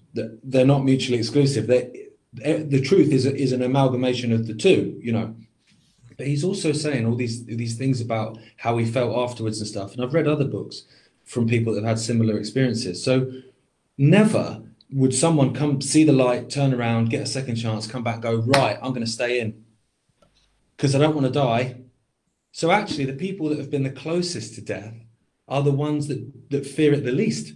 they're not mutually exclusive. They the truth is is an amalgamation of the two. You know. But he's also saying all these these things about how he felt afterwards and stuff. And I've read other books from people that have had similar experiences. So never would someone come see the light, turn around, get a second chance, come back, go, right, I'm going to stay in because I don't want to die. So actually, the people that have been the closest to death are the ones that, that fear it the least.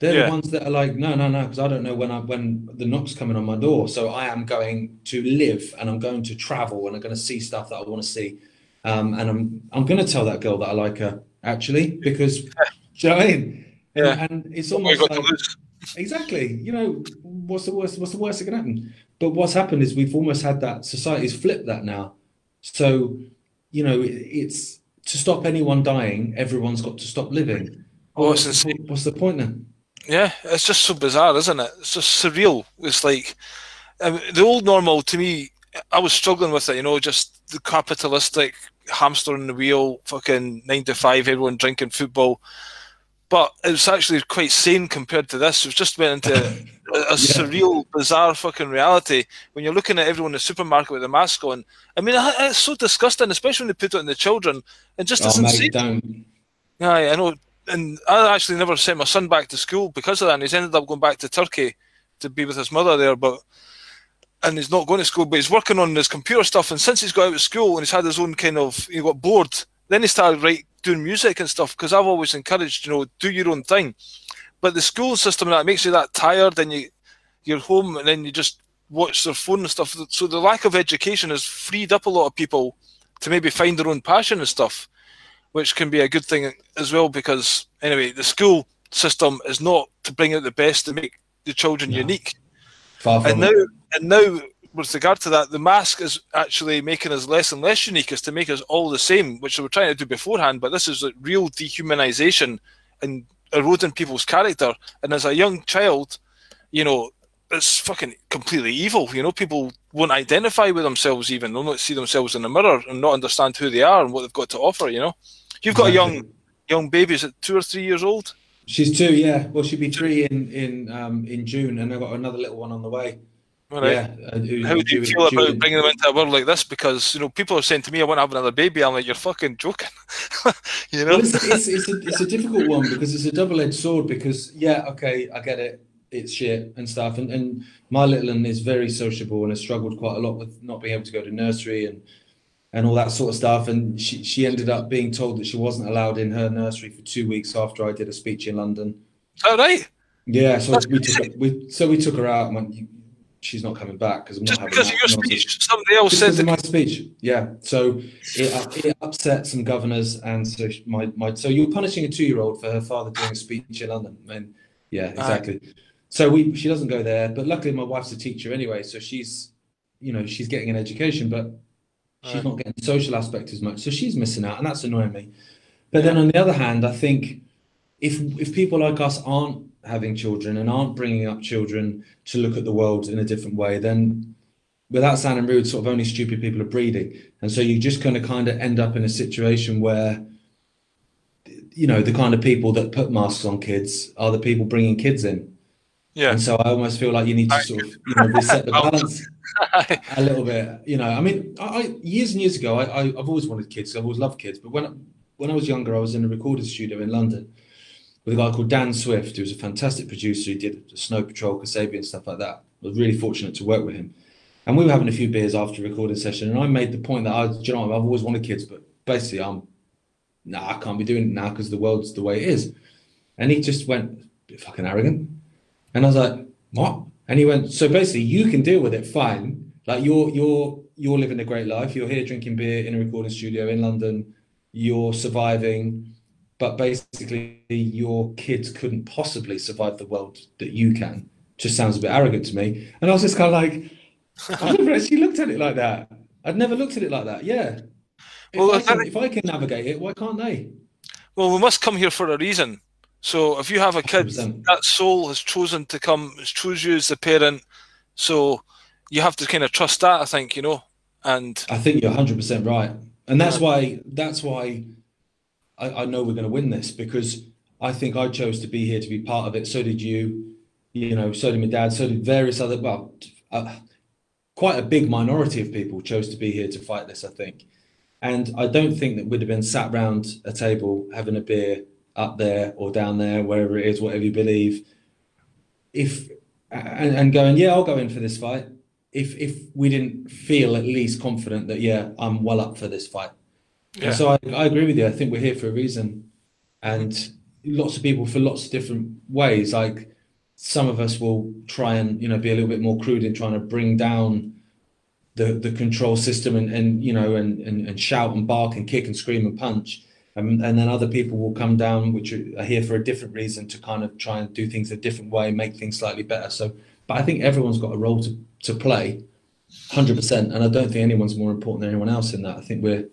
They're Yeah. the ones that are like, no, no, no, because I don't know when I when the knock's coming on my door. So I am going to live and I'm going to travel and I'm going to see stuff that I want to see. Um, and I'm I'm going to tell that girl that I like her actually because, do you know what I mean? And, Yeah. and it's almost like? Exactly. You know, what's the worst? What's the worst that can happen? But what's happened is we've almost had that. Society's flipped that now. So, you know, it, it's to stop anyone dying. Everyone's got to stop living. Oh, what's, the, what's the point then? Yeah, it's just so bizarre, isn't it? It's just surreal. It's like um, the old normal to me. I was struggling with it, you know, just the capitalistic hamster in the wheel, fucking nine to five, everyone drinking football. but it was actually quite sane compared to this. It was just went into a, a yeah. surreal, bizarre fucking reality when you're looking at everyone in the supermarket with a mask on. I mean, it's so disgusting, especially when they put it on the children. And just oh, mate, don't. Yeah, I know. And I actually never sent my son back to school because of that. And he's ended up going back to Turkey to be with his mother there. But and he's not going to school, but he's working on his computer stuff. And since he's got out of school and he's had his own kind of, he got bored, then he started right doing music and stuff. Because I've always encouraged, you know, do your own thing. But the school system that makes you that tired, and you you're home, and then you just watch their phone and stuff. So the lack of education has freed up a lot of people to maybe find their own passion and stuff, which can be a good thing as well. Because anyway, the school system is not to bring out the best to make the children no. unique. Far from and now, and now, with regard to that, the mask is actually making us less and less unique, is to make us all the same, which we were trying to do beforehand. But this is a real dehumanization and eroding people's character. And as a young child, you know, it's fucking completely evil. You know, people won't identify with themselves even. They'll not see themselves in the mirror and not understand who they are and what they've got to offer. You know, you've got a young young baby. Is it two or three years old? She's two, yeah. Well, she'll be three in in um, in June, and I've got another little one on the way. Right. Yeah. Uh, How do you feel about bringing them into a world like this? Because you know, people are saying to me, "I want to have another baby." I'm like, "You're fucking joking," you know. Well, it's, it's, it's, a, it's a difficult one because it's a double-edged sword. Because yeah, okay, I get it. It's shit and stuff, and and my little one is very sociable and has struggled quite a lot with not being able to go to nursery and and all that sort of stuff. And she, she ended up being told that she wasn't allowed in her nursery for two weeks after I did a speech in London. Oh, right. Yeah, so we took we so we took her out and went. She's not coming back because I'm Just not because of your speech. Somebody else said that. my speech. Yeah, so it, uh, it upset some governors, and so my my so you're punishing a two year old for her father doing a speech in London. I mean, yeah, exactly. So we she doesn't go there, but luckily my wife's a teacher anyway, so she's you know she's getting an education, but She's not getting the social aspect as much, so she's missing out, and that's annoying me. But then on the other hand, I think if if people like us aren't having children and aren't bringing up children to look at the world in a different way, then without sounding rude, sort of only stupid people are breeding, and so you just kind of kind of end up in a situation where you know the kind of people that put masks on kids are the people bringing kids in. Yeah. And so I almost feel like you need to sort of you know reset the balance a little bit. You know, I mean, I, I years and years ago, I, I have always wanted kids. I've always loved kids. But when when I was younger, I was in a recording studio in London with a guy called Dan Swift, who was a fantastic producer. He did Snow Patrol, Kasabian, stuff like that. I was really fortunate to work with him. And we were having a few beers after a recording session, and I made the point that I, you know, I've always wanted kids, but basically, I'm, nah, I can't be doing it now because the world's the way it is. And he just went, fucking arrogant. And I was like, what? And he went, so basically you can deal with it fine. Like you're you're you're living a great life. You're here drinking beer in a recording studio in London. You're surviving, but basically your kids couldn't possibly survive the world that you can. Just sounds a bit arrogant to me. And I was just kind of like, I've never actually looked at it like that. I'd never looked at it like that. Yeah. If, well, I can, if I can navigate it, why can't they? Well, we must come here for a reason. So if you have a kid, 100%. that soul has chosen to come, has chose you as the parent. So you have to kind of trust that, I think, you know. And I think you're 100 percent right, and that's why that's why I, I know we're going to win this because I think I chose to be here to be part of it. So did you, you know. So did my dad. So did various other. Well, uh, quite a big minority of people chose to be here to fight this. I think, and I don't think that we'd have been sat round a table having a beer up there or down there, wherever it is, whatever you believe. If and, and going, yeah, I'll go in for this fight. If if we didn't feel at least confident that yeah, I'm well up for this fight. Yeah. So I, I agree with you. I think we're here for a reason, and lots of people for lots of different ways. Like some of us will try and you know be a little bit more crude in trying to bring down the the control system and and you know and and, and shout and bark and kick and scream and punch um, and then other people will come down, which are here for a different reason to kind of try and do things a different way, make things slightly better. So, but I think everyone's got a role to, to play, hundred percent. And I don't think anyone's more important than anyone else in that. I think we're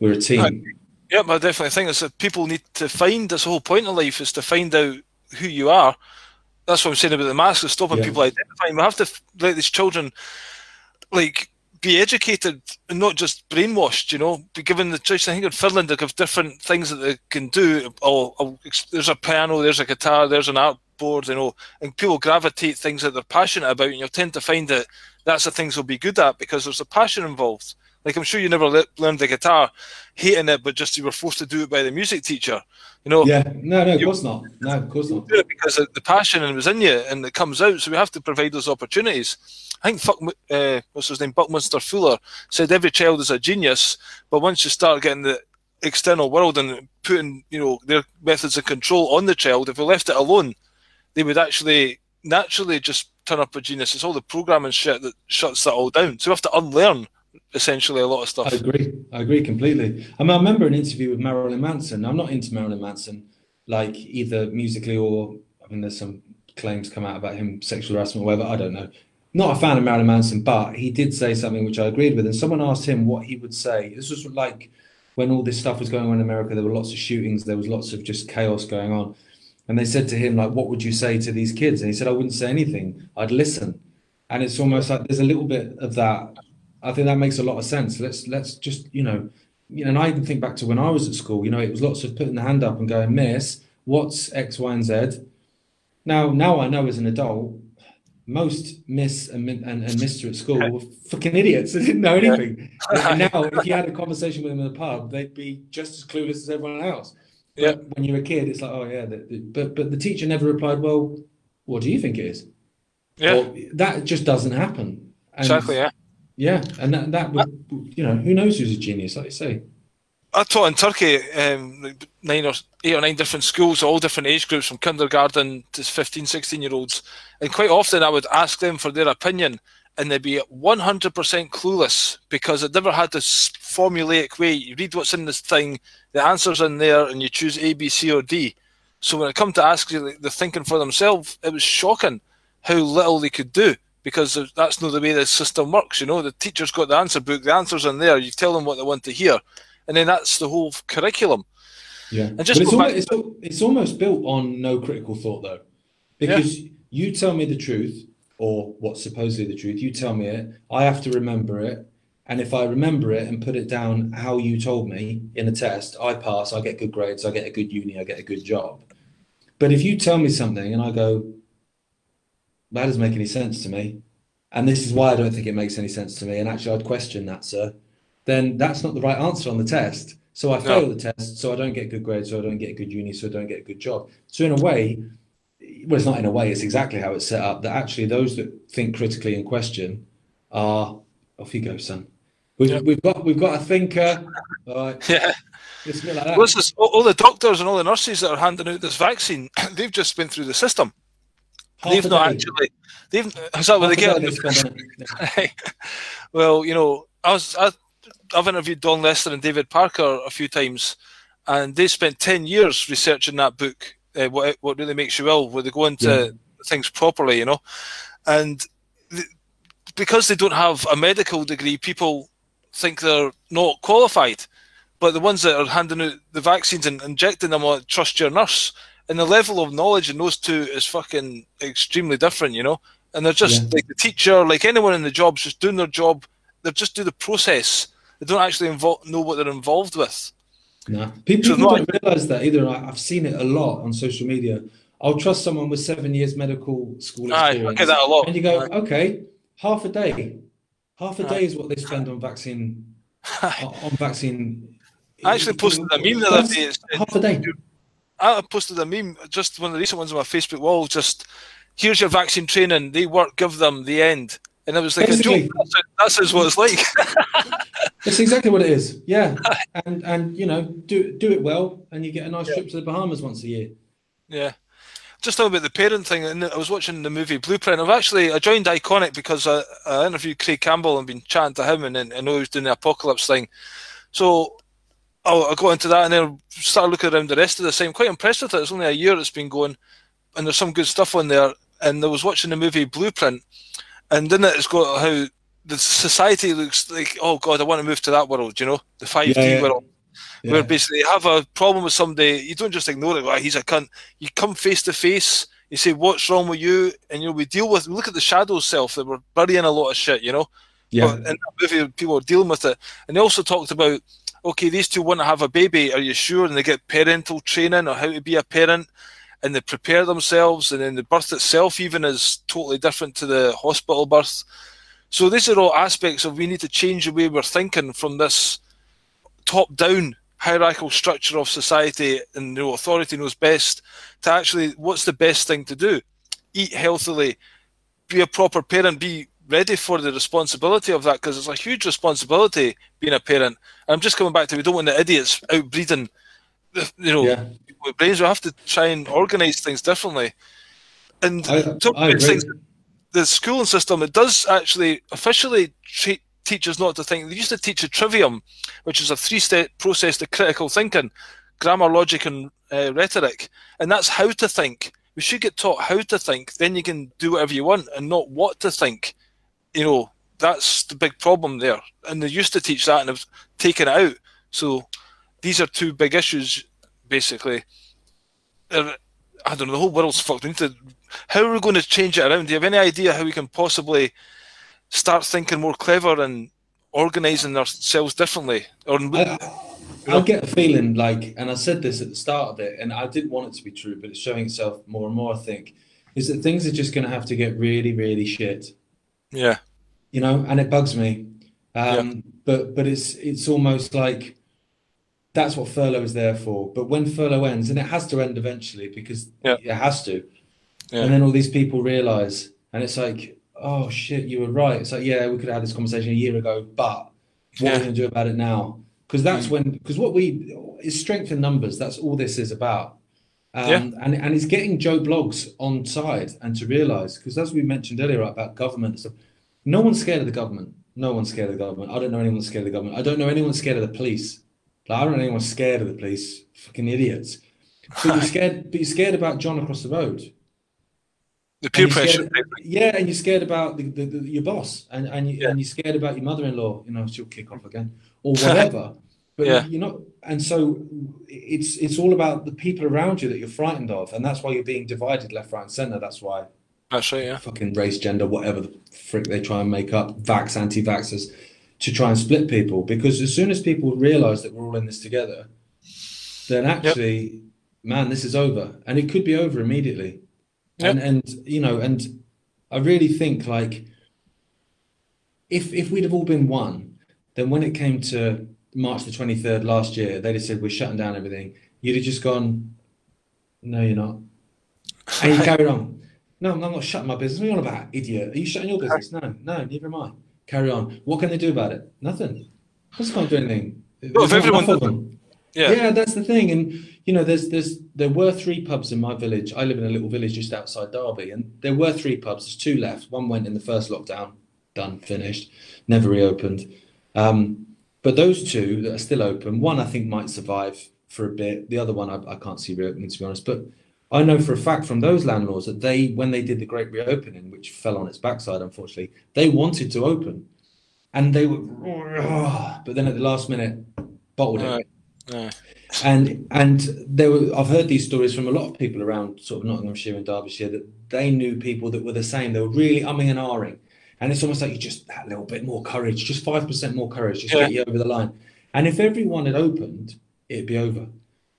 we're a team. Yeah, I definitely think it's that people need to find. That's the whole point of life is to find out who you are. That's what I'm saying about the mask. Is stopping yeah. people identifying. We have to let these children, like be educated and not just brainwashed, you know, be given the choice. I think in Finland they have different things that they can do. Oh, oh, there's a piano, there's a guitar, there's an art board, you know, and people gravitate things that they're passionate about, and you'll tend to find that that's the things they'll be good at because there's a passion involved. Like I'm sure you never learned the guitar, hating it, but just you were forced to do it by the music teacher. You know? Yeah. No, no, of course not. No, of course not. Because the passion and it was in you, and it comes out. So we have to provide those opportunities. I think fuck, uh, what's his name, Buckminster Fuller said every child is a genius, but once you start getting the external world and putting you know their methods of control on the child, if we left it alone, they would actually naturally just turn up a genius. It's all the programming shit that shuts that all down. So we have to unlearn essentially a lot of stuff. I agree. I agree completely. I mean, I remember an interview with Marilyn Manson. I'm not into Marilyn Manson, like either musically or I mean, there's some claims come out about him sexual harassment or whatever. I don't know. Not a fan of Marilyn Manson, but he did say something which I agreed with. And someone asked him what he would say. This was like when all this stuff was going on in America. There were lots of shootings. There was lots of just chaos going on. And they said to him, like, what would you say to these kids? And he said, I wouldn't say anything. I'd listen. And it's almost like there's a little bit of that I think that makes a lot of sense. Let's let's just you know, you know, and I even think back to when I was at school. You know, it was lots of putting the hand up and going, "Miss, what's X, Y, and Z?" Now, now I know as an adult, most Miss and, and, and Mister at school were fucking idiots. They didn't know anything. and now, if you had a conversation with them in the pub, they'd be just as clueless as everyone else. But yeah. when you're a kid, it's like, oh yeah, the, the, but but the teacher never replied. Well, what do you think it is? Yeah, well, that just doesn't happen. And, exactly. Yeah. Yeah, and that, that would, you know, who knows who's a genius, like you say. I taught in Turkey um, nine or eight or nine different schools, all different age groups from kindergarten to 15, 16 year olds. And quite often I would ask them for their opinion and they'd be 100% clueless because they'd never had this formulaic way. You read what's in this thing, the answer's in there, and you choose A, B, C, or D. So when it come to asking the thinking for themselves, it was shocking how little they could do because that's not the way the system works. You know, the teacher's got the answer book, the answer's in there. You tell them what they want to hear, and then that's the whole curriculum. Yeah, and just it's, almost, it's, it's, almost built on no critical thought though, because yeah. you tell me the truth or what's supposedly the truth. You tell me it. I have to remember it. And if I remember it and put it down how you told me in a test, I pass, I get good grades, I get a good uni, I get a good job. But if you tell me something and I go, that doesn't make any sense to me. And this is why I don't think it makes any sense to me. And actually, I'd question that, sir. Then that's not the right answer on the test. So I fail no. the test, so I don't get good grades, so I don't get a good uni, so I don't get a good job. So in a way, well, it's not in a way, it's exactly how it's set up. That actually those that think critically and question are off you go, son. We've, yeah. we've got we've got a thinker. Yeah. Like well, all the doctors and all the nurses that are handing out this vaccine, they've just been through the system. Half they've not actually. They've that what they get? well, you know, I was I, I've interviewed Dawn Lester and David Parker a few times, and they spent ten years researching that book. Uh, what what really makes you ill? Where they go into yeah. things properly, you know, and because they don't have a medical degree, people think they're not qualified. But the ones that are handing out the vaccines and injecting them, on trust your nurse and the level of knowledge in those two is fucking extremely different, you know. And they're just yeah. like the teacher, like anyone in the job's just doing their job. They just do the process. They don't actually invo- know what they're involved with. No, people, so people don't realize that either. I've seen it a lot on social media. I'll trust someone with seven years medical school experience. Aye, I get that a lot. And you go, Aye. okay, half a day, half a Aye. day is what they spend on vaccine. on vaccine. I actually posted a meme the other day. Half a day. I posted a meme, just one of the recent ones on my Facebook wall. Just here's your vaccine training. They work, give them the end. And it was like Basically, a joke. That's, that's what it's like. That's exactly what it is. Yeah, and and you know, do do it well, and you get a nice yeah. trip to the Bahamas once a year. Yeah. Just talking about the parent thing, and I was watching the movie Blueprint. I've actually I joined Ickonic because I, I interviewed Craig Campbell and been chatting to him, and, and I know he was doing the apocalypse thing. So I'll, I'll go into that and then start looking around the rest of the. I'm quite impressed with it. It's only a year it's been going, and there's some good stuff on there. And I was watching the movie Blueprint, and in it, it's got how the society looks like. Oh God, I want to move to that world. You know, the five D yeah, world. Yeah. Where basically you have a problem with somebody, you don't just ignore it. Well, ah, he's a cunt. You come face to face. You say, "What's wrong with you?" And you know, we deal with. We look at the shadow self that we're burying a lot of shit. You know, Yeah. But in that movie, people are dealing with it, and they also talked about, okay, these two want to have a baby. Are you sure? And they get parental training or how to be a parent, and they prepare themselves, and then the birth itself even is totally different to the hospital birth. So these are all aspects of we need to change the way we're thinking from this top-down hierarchical structure of society, and know, authority knows best, to actually what's the best thing to do? Eat healthily, be a proper parent, be ready for the responsibility of that because it's a huge responsibility being a parent. And I'm just coming back to we don't want the idiots outbreeding, you know, Yeah. with brains. We have to try and organise things differently. And I, I things, the schooling system it does actually officially treat teachers not to think. They used to teach a trivium, which is a three-step process to critical thinking, grammar, logic, and uh, rhetoric, and that's how to think. We should get taught how to think. Then you can do whatever you want, and not what to think. You know, that's the big problem there. And they used to teach that, and have taken it out. So these are two big issues, basically. They're- I don't know. The whole world's fucked. We need to. How are we going to change it around? Do you have any idea how we can possibly start thinking more clever and organising ourselves differently? Or I, I get a feeling like, and I said this at the start of it, and I didn't want it to be true, but it's showing itself more and more. I think is that things are just going to have to get really, really shit, yeah, you know, and it bugs me. Um, But but it's it's almost like that's what furlough is there for. But when furlough ends, and it has to end eventually because Yeah. it has to, Yeah. and then all these people realize, and it's like, oh shit, you were right. It's like, yeah, we could have had this conversation a year ago, but what are we going to do about it now? Because that's when, because what we is strength in numbers. That's all this is about. Um, Yeah. and and it's getting Joe Bloggs on side and to realize, because as we mentioned earlier about government and stuff, no one's scared of the government. No one's scared of the government. I don't know anyone scared of the government. I don't know anyone scared of the police. Like, I don't know anyone scared of the police. Fucking idiots. But you're scared. But you're scared about John across the road. the peer pressure. scared- yeah, and you're scared about the, the, the, your boss, and and, you, Yeah. and you're scared about your mother-in-law. You know, she'll kick off again, or whatever. But Yeah. you're not, and so it's it's all about the people around you that you're frightened of, and that's why you're being divided left, right, and center. That's why Right. Yeah, fucking race, gender, whatever the frick they try and make up, vax, anti-vaxxers, to try and split people. Because as soon as people realize that we're all in this together, then actually, man, this is over, and it could be over immediately. And and you know, and I really think like if if we'd have all been one, then when it came to March the twenty third last year, they'd have said we're shutting down everything. You'd have just gone, no, you're not, and you carried on. No, I'm not shutting my business. What are you on about, idiot? Are you shutting your business? No, no, neither am I. Carry on. What can they do about it? Nothing. I Just can't do anything. Well, if everyone enough of them. yeah, Yeah, that's the thing. And you know, there's there's there were three pubs in my village. I live in a little village just outside Derby, and there were three pubs. There's two left. One went in the first lockdown, done, finished, never reopened. Um, but those two that are still open, one I think might survive for a bit. The other one I, I can't see reopening to be honest. But I know for a fact from those landlords that they, when they did the great reopening, which fell on its backside, unfortunately, they wanted to open, and they were, but then at the last minute, bottled it. And and there were I've heard these stories from a lot of people around sort of Nottinghamshire and Derbyshire that they knew people that were the same. They were really umming and ahhing. And it's almost like you just that little bit more courage, just five percent more courage, just Yeah. get you over the line. And if everyone had opened, it'd be over.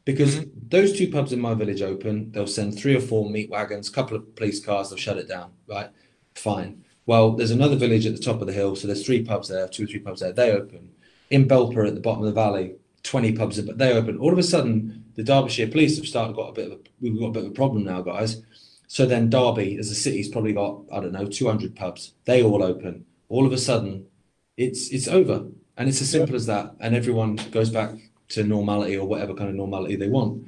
Because mm-hmm. those two pubs in my village open, they'll send three or four meat wagons, a couple of police cars, they'll shut it down, right? Fine. Well, there's another village at the top of the hill, so there's three pubs there, two or three pubs there. They open. In Belper at the bottom of the valley, 20 pubs, but they open. All of a sudden, the Derbyshire police have started got a bit of a, we've got a bit of a problem now, guys. So then Derby, as a city's probably got, I don't know, 200 pubs. They all open. All of a sudden, it's it's over. And it's as simple as that. And everyone goes back to normality or whatever kind of normality they want.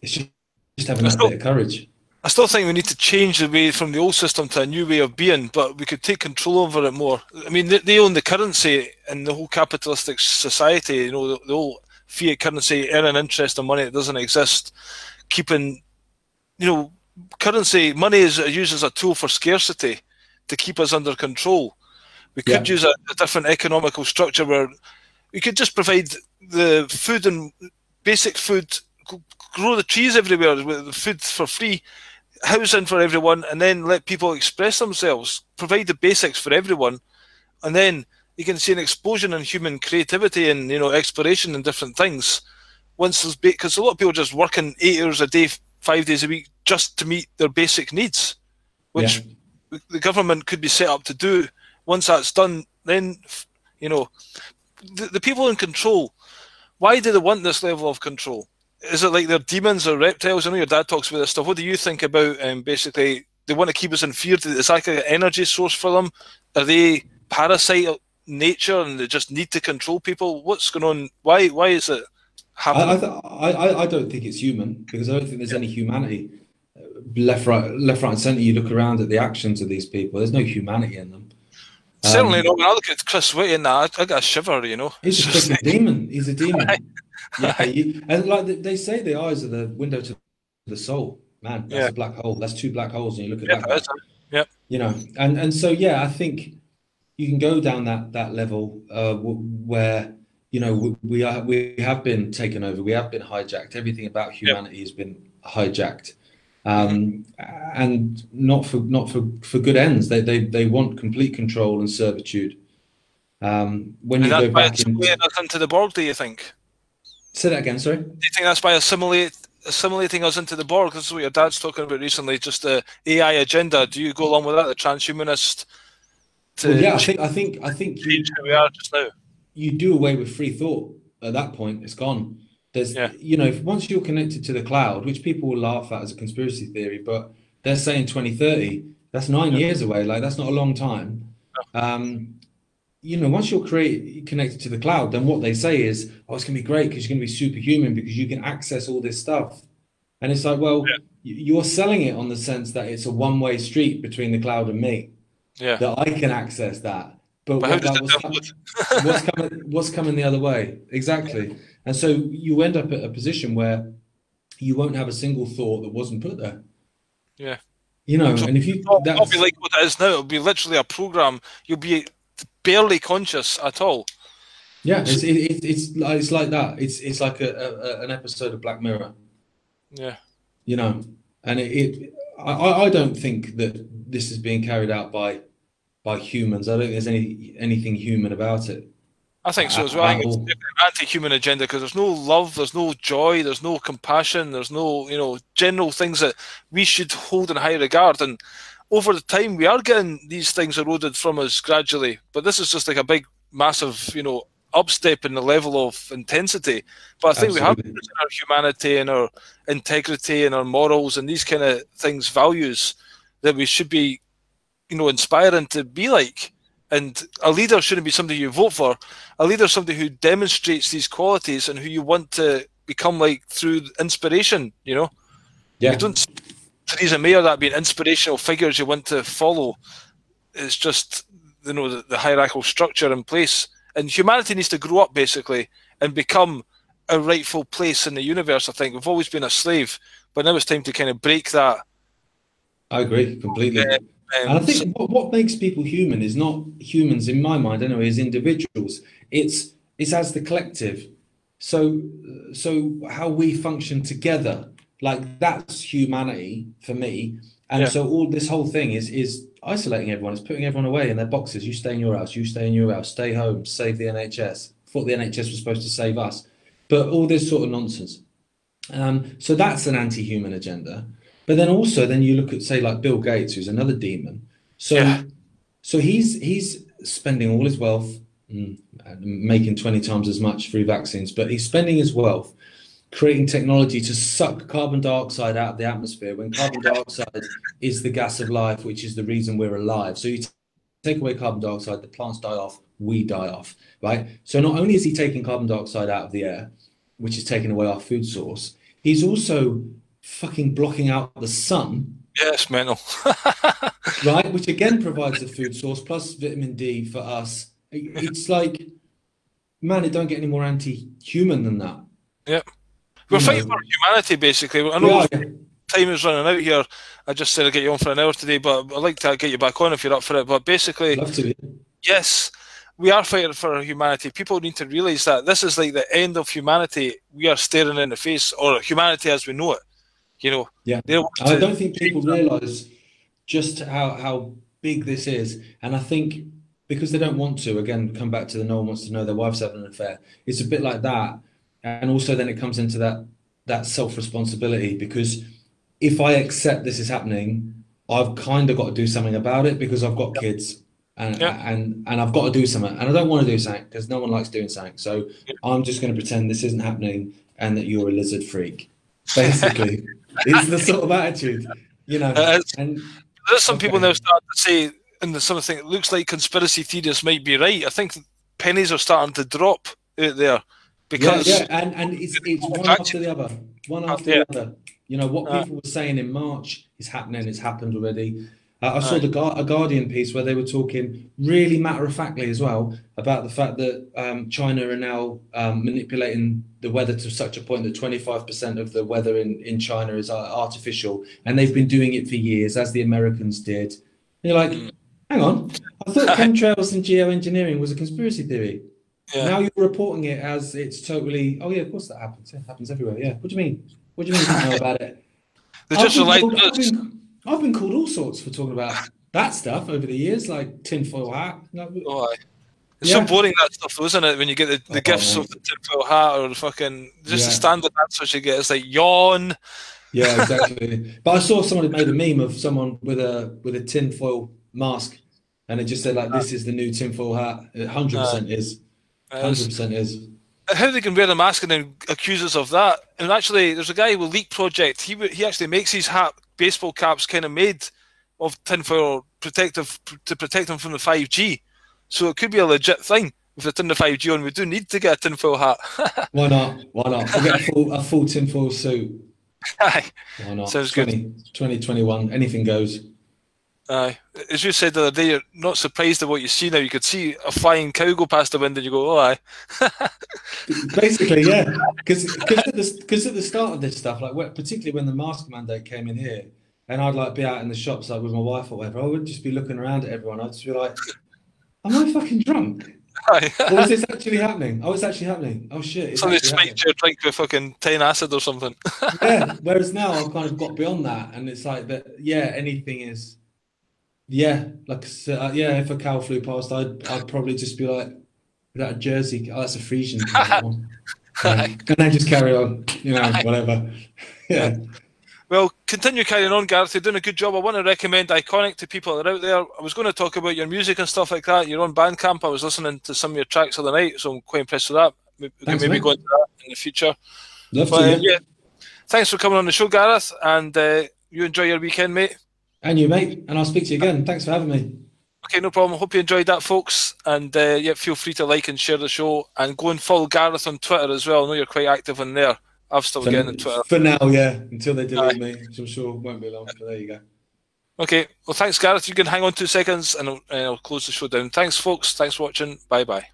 It's just, just having that bit of courage. I still think we need to change the way from the old system to a new way of being, but we could take control over it more. I mean, they, they own the currency in the whole capitalistic society. You know, the, the whole fiat currency earning interest on money that doesn't exist, keeping, you know, currency money is used as a tool for scarcity to keep us under control. We could Yeah. use a, a different economical structure where we could just provide the food and basic food, grow the trees everywhere with the food for free, housing for everyone, and then let people express themselves. Provide the basics for everyone, and then you can see an explosion in human creativity and you know exploration and different things. Once there's because a lot of people just working eight hours a day, five days a week, just to meet their basic needs, which yeah. the government could be set up to do. Once that's done, then you know the, the people in control. Why do they want this level of control? Is it like they're demons or reptiles? I know your dad talks about this stuff. What do you think about um, basically they want to keep us in fear? Is that like an energy source for them? Are they parasite nature and they just need to control people? What's going on? Why why is it happening? I, I, I don't think it's human because I don't think there's any humanity. Left, right, left, right, and centre. You look around at the actions of these people. There's no humanity in them. Certainly um, not. When I look at Chris Whitty and that, I, I got a shiver. You know, he's just like a demon. He's a demon. yeah, you, and like they say, the eyes are the window to the soul. Man, that's yeah. a black hole. That's two black holes, and you look at yeah, that. Yeah. You know, and and so yeah, I think you can go down that that level uh, where you know we, we are we have been taken over we have been hijacked everything about humanity yep. has been hijacked um, and not for not for for good ends they they, they want complete control and servitude um, when and you go back into, into the Borg do you think say that again sorry do you think that's by assimilate assimilating us into the Borg this is what your dad's talking about recently just the AI agenda do you go along with that the transhumanist to well, yeah, I think I think I think you, we are just now. You do away with free thought at that point. It's gone. There's yeah. you know if once you're connected to the cloud, which people will laugh at as a conspiracy theory, but they're saying 2030. That's nine yeah. years away. Like that's not a long time. Um, you know, once you're create, connected to the cloud, then what they say is, oh, it's gonna be great because you're gonna be superhuman because you can access all this stuff. And it's like, well, yeah. you're selling it on the sense that it's a one-way street between the cloud and me yeah. that I can access that. But, but what, what's, coming, what's, coming, what's coming the other way? Exactly. And so you end up at a position where you won't have a single thought that wasn't put there. Yeah. You know, so and if you that'll be like what it is now. It'll be literally a program. You'll be barely conscious at all. Yeah, it's it, it, it's it's like that. It's it's like a, a, an episode of Black Mirror. Yeah. You know, and it, it I I don't think that this is being carried out by by humans. I don't think there's any anything human about it. I think so as well. I think it's uh, an anti-human agenda because there's no love, there's no joy, there's no compassion, there's no you know general things that we should hold in high regard. And over the time, we are getting these things eroded from us gradually. But this is just like a big, massive, you know, upstep in the level of intensity. But I think Absolutely. we have our humanity and our integrity and our morals and these kind of things, values that we should be you know, inspiring to be like. And a leader shouldn't be somebody you vote for. A leader is somebody who demonstrates these qualities and who you want to become like through inspiration, you know? Yeah. You don't Theresa May or that being inspirational figures you want to follow. It's just, you know, the, the hierarchical structure in place. And humanity needs to grow up basically and become a rightful place in the universe, I think. We've always been a slave, but now it's time to kind of break that. I agree completely. Uh, and I think what, what makes people human is not humans in my mind anyway, as individuals. It's it's as the collective. So so how we function together, like that's humanity for me. And yeah. so all this whole thing is is isolating everyone, it's putting everyone away in their boxes. You stay in your house, you stay in your house, stay home, save the NHS. Thought the NHS was supposed to save us. But all this sort of nonsense. Um, so that's an anti-human agenda. But then also, then you look at say like Bill Gates, who's another demon. So, yeah. so he's he's spending all his wealth, mm, making twenty times as much through vaccines, but he's spending his wealth creating technology to suck carbon dioxide out of the atmosphere when carbon dioxide is the gas of life, which is the reason we're alive. So you take away carbon dioxide, the plants die off, we die off, right? So not only is he taking carbon dioxide out of the air, which is taking away our food source, he's also fucking blocking out the sun. Yes, mental. right, which again provides a food source plus vitamin D for us. It's like, man, it don't get any more anti-human than that. Yep. We're you fighting know. for humanity, basically. I know yeah. time is running out here. I just said I'd get you on for an hour today, but I'd like to get you back on if you're up for it. But basically, yes, we are fighting for humanity. People need to realize that this is like the end of humanity. We are staring in the face, or humanity as we know it. You know, yeah. I don't think people realise just how how big this is, and I think because they don't want to. Again, come back to the no one wants to know their wife's having an affair. It's a bit like that, and also then it comes into that that self responsibility because if I accept this is happening, I've kind of got to do something about it because I've got kids and and and I've got to do something, and I don't want to do something because no one likes doing something. So I'm just going to pretend this isn't happening and that you're a lizard freak. Basically, it's the sort of attitude, you know. Uh, and there's some okay. people now start to say, and there's something it looks like conspiracy theorists might be right. I think pennies are starting to drop out there because yeah, yeah. and and it's it's one after the other, one after yeah. the other. You know what people were saying in March is happening. It's happened already. Uh, I saw the a Guardian piece where they were talking really matter of factly as well about the fact that um, China are now um, manipulating the weather to such a point that 25% of the weather in, in China is uh, artificial, and they've been doing it for years, as the Americans did. And you're like, mm. hang on, I thought chemtrails and geoengineering was a conspiracy theory. Yeah. Now you're reporting it as it's totally. Oh yeah, of course that happens. It happens everywhere. Yeah. What do you mean? What do you mean you know about it? They're just like. I've been called all sorts for talking about that stuff over the years, like tinfoil hat. oh, it's yeah. so boring that stuff, though, isn't it? When you get the, the oh, gifts man. of the tinfoil hat or the fucking just yeah. the standard answers you get. It's like yawn. Yeah, exactly. but I saw someone made a meme of someone with a with a tinfoil mask, and it just said like, ah. "This is the new tinfoil hat." Ah. Hundred percent is. Hundred percent is. How they can wear a mask and then accuse us of that? And actually, there's a guy with Leak Project. He he actually makes his hat baseball caps kind of made of tinfoil protective to protect them from the 5G. So it could be a legit thing. If they turn the 5G on, we do need to get a tinfoil hat. Why not? Why not? We'll get a full, a full tinfoil suit. Why not? Sounds 20, good. 2021, anything goes. Aye. As you said the other day, you're not surprised at what you see now. You could see a flying cow go past the window and you go, oh, aye. Basically, yeah. Because at, the, at the start of this stuff, like particularly when the mask mandate came in here, and I'd like be out in the shops like with my wife or whatever, I would just be looking around at everyone. I'd just be like, am I fucking drunk? or is this actually happening? Oh, it's actually happening. Oh shit! Somebody spiked your drink with fucking ten acid or something. yeah. Whereas now I've kind of got beyond that, and it's like that. Yeah, anything is yeah, like uh, yeah, if a cow flew past, I'd I'd probably just be like, that a Jersey? Oh, that's a Friesian one. Um, and then just carry on, you know, whatever. yeah. Well, continue carrying on, Gareth. You're doing a good job. I want to recommend Ickonic to people that are out there. I was going to talk about your music and stuff like that. You're on Bandcamp. I was listening to some of your tracks the other night, so I'm quite impressed with that. We Thanks, maybe go into that in the future. Love but, to, yeah. yeah. Thanks for coming on the show, Gareth, and uh, you enjoy your weekend, mate. And you, mate. And I'll speak to you again. Thanks for having me. Okay, no problem. Hope you enjoyed that, folks. And uh, yeah, feel free to like and share the show and go and follow Gareth on Twitter as well. I know you're quite active on there. I've still for, getting on Twitter. For now, yeah, until they delete Aye. me, which I'm sure won't be long. But there you go. Okay, well, thanks, Gareth. You can hang on two seconds and I'll, and I'll close the show down. Thanks, folks. Thanks for watching. Bye bye.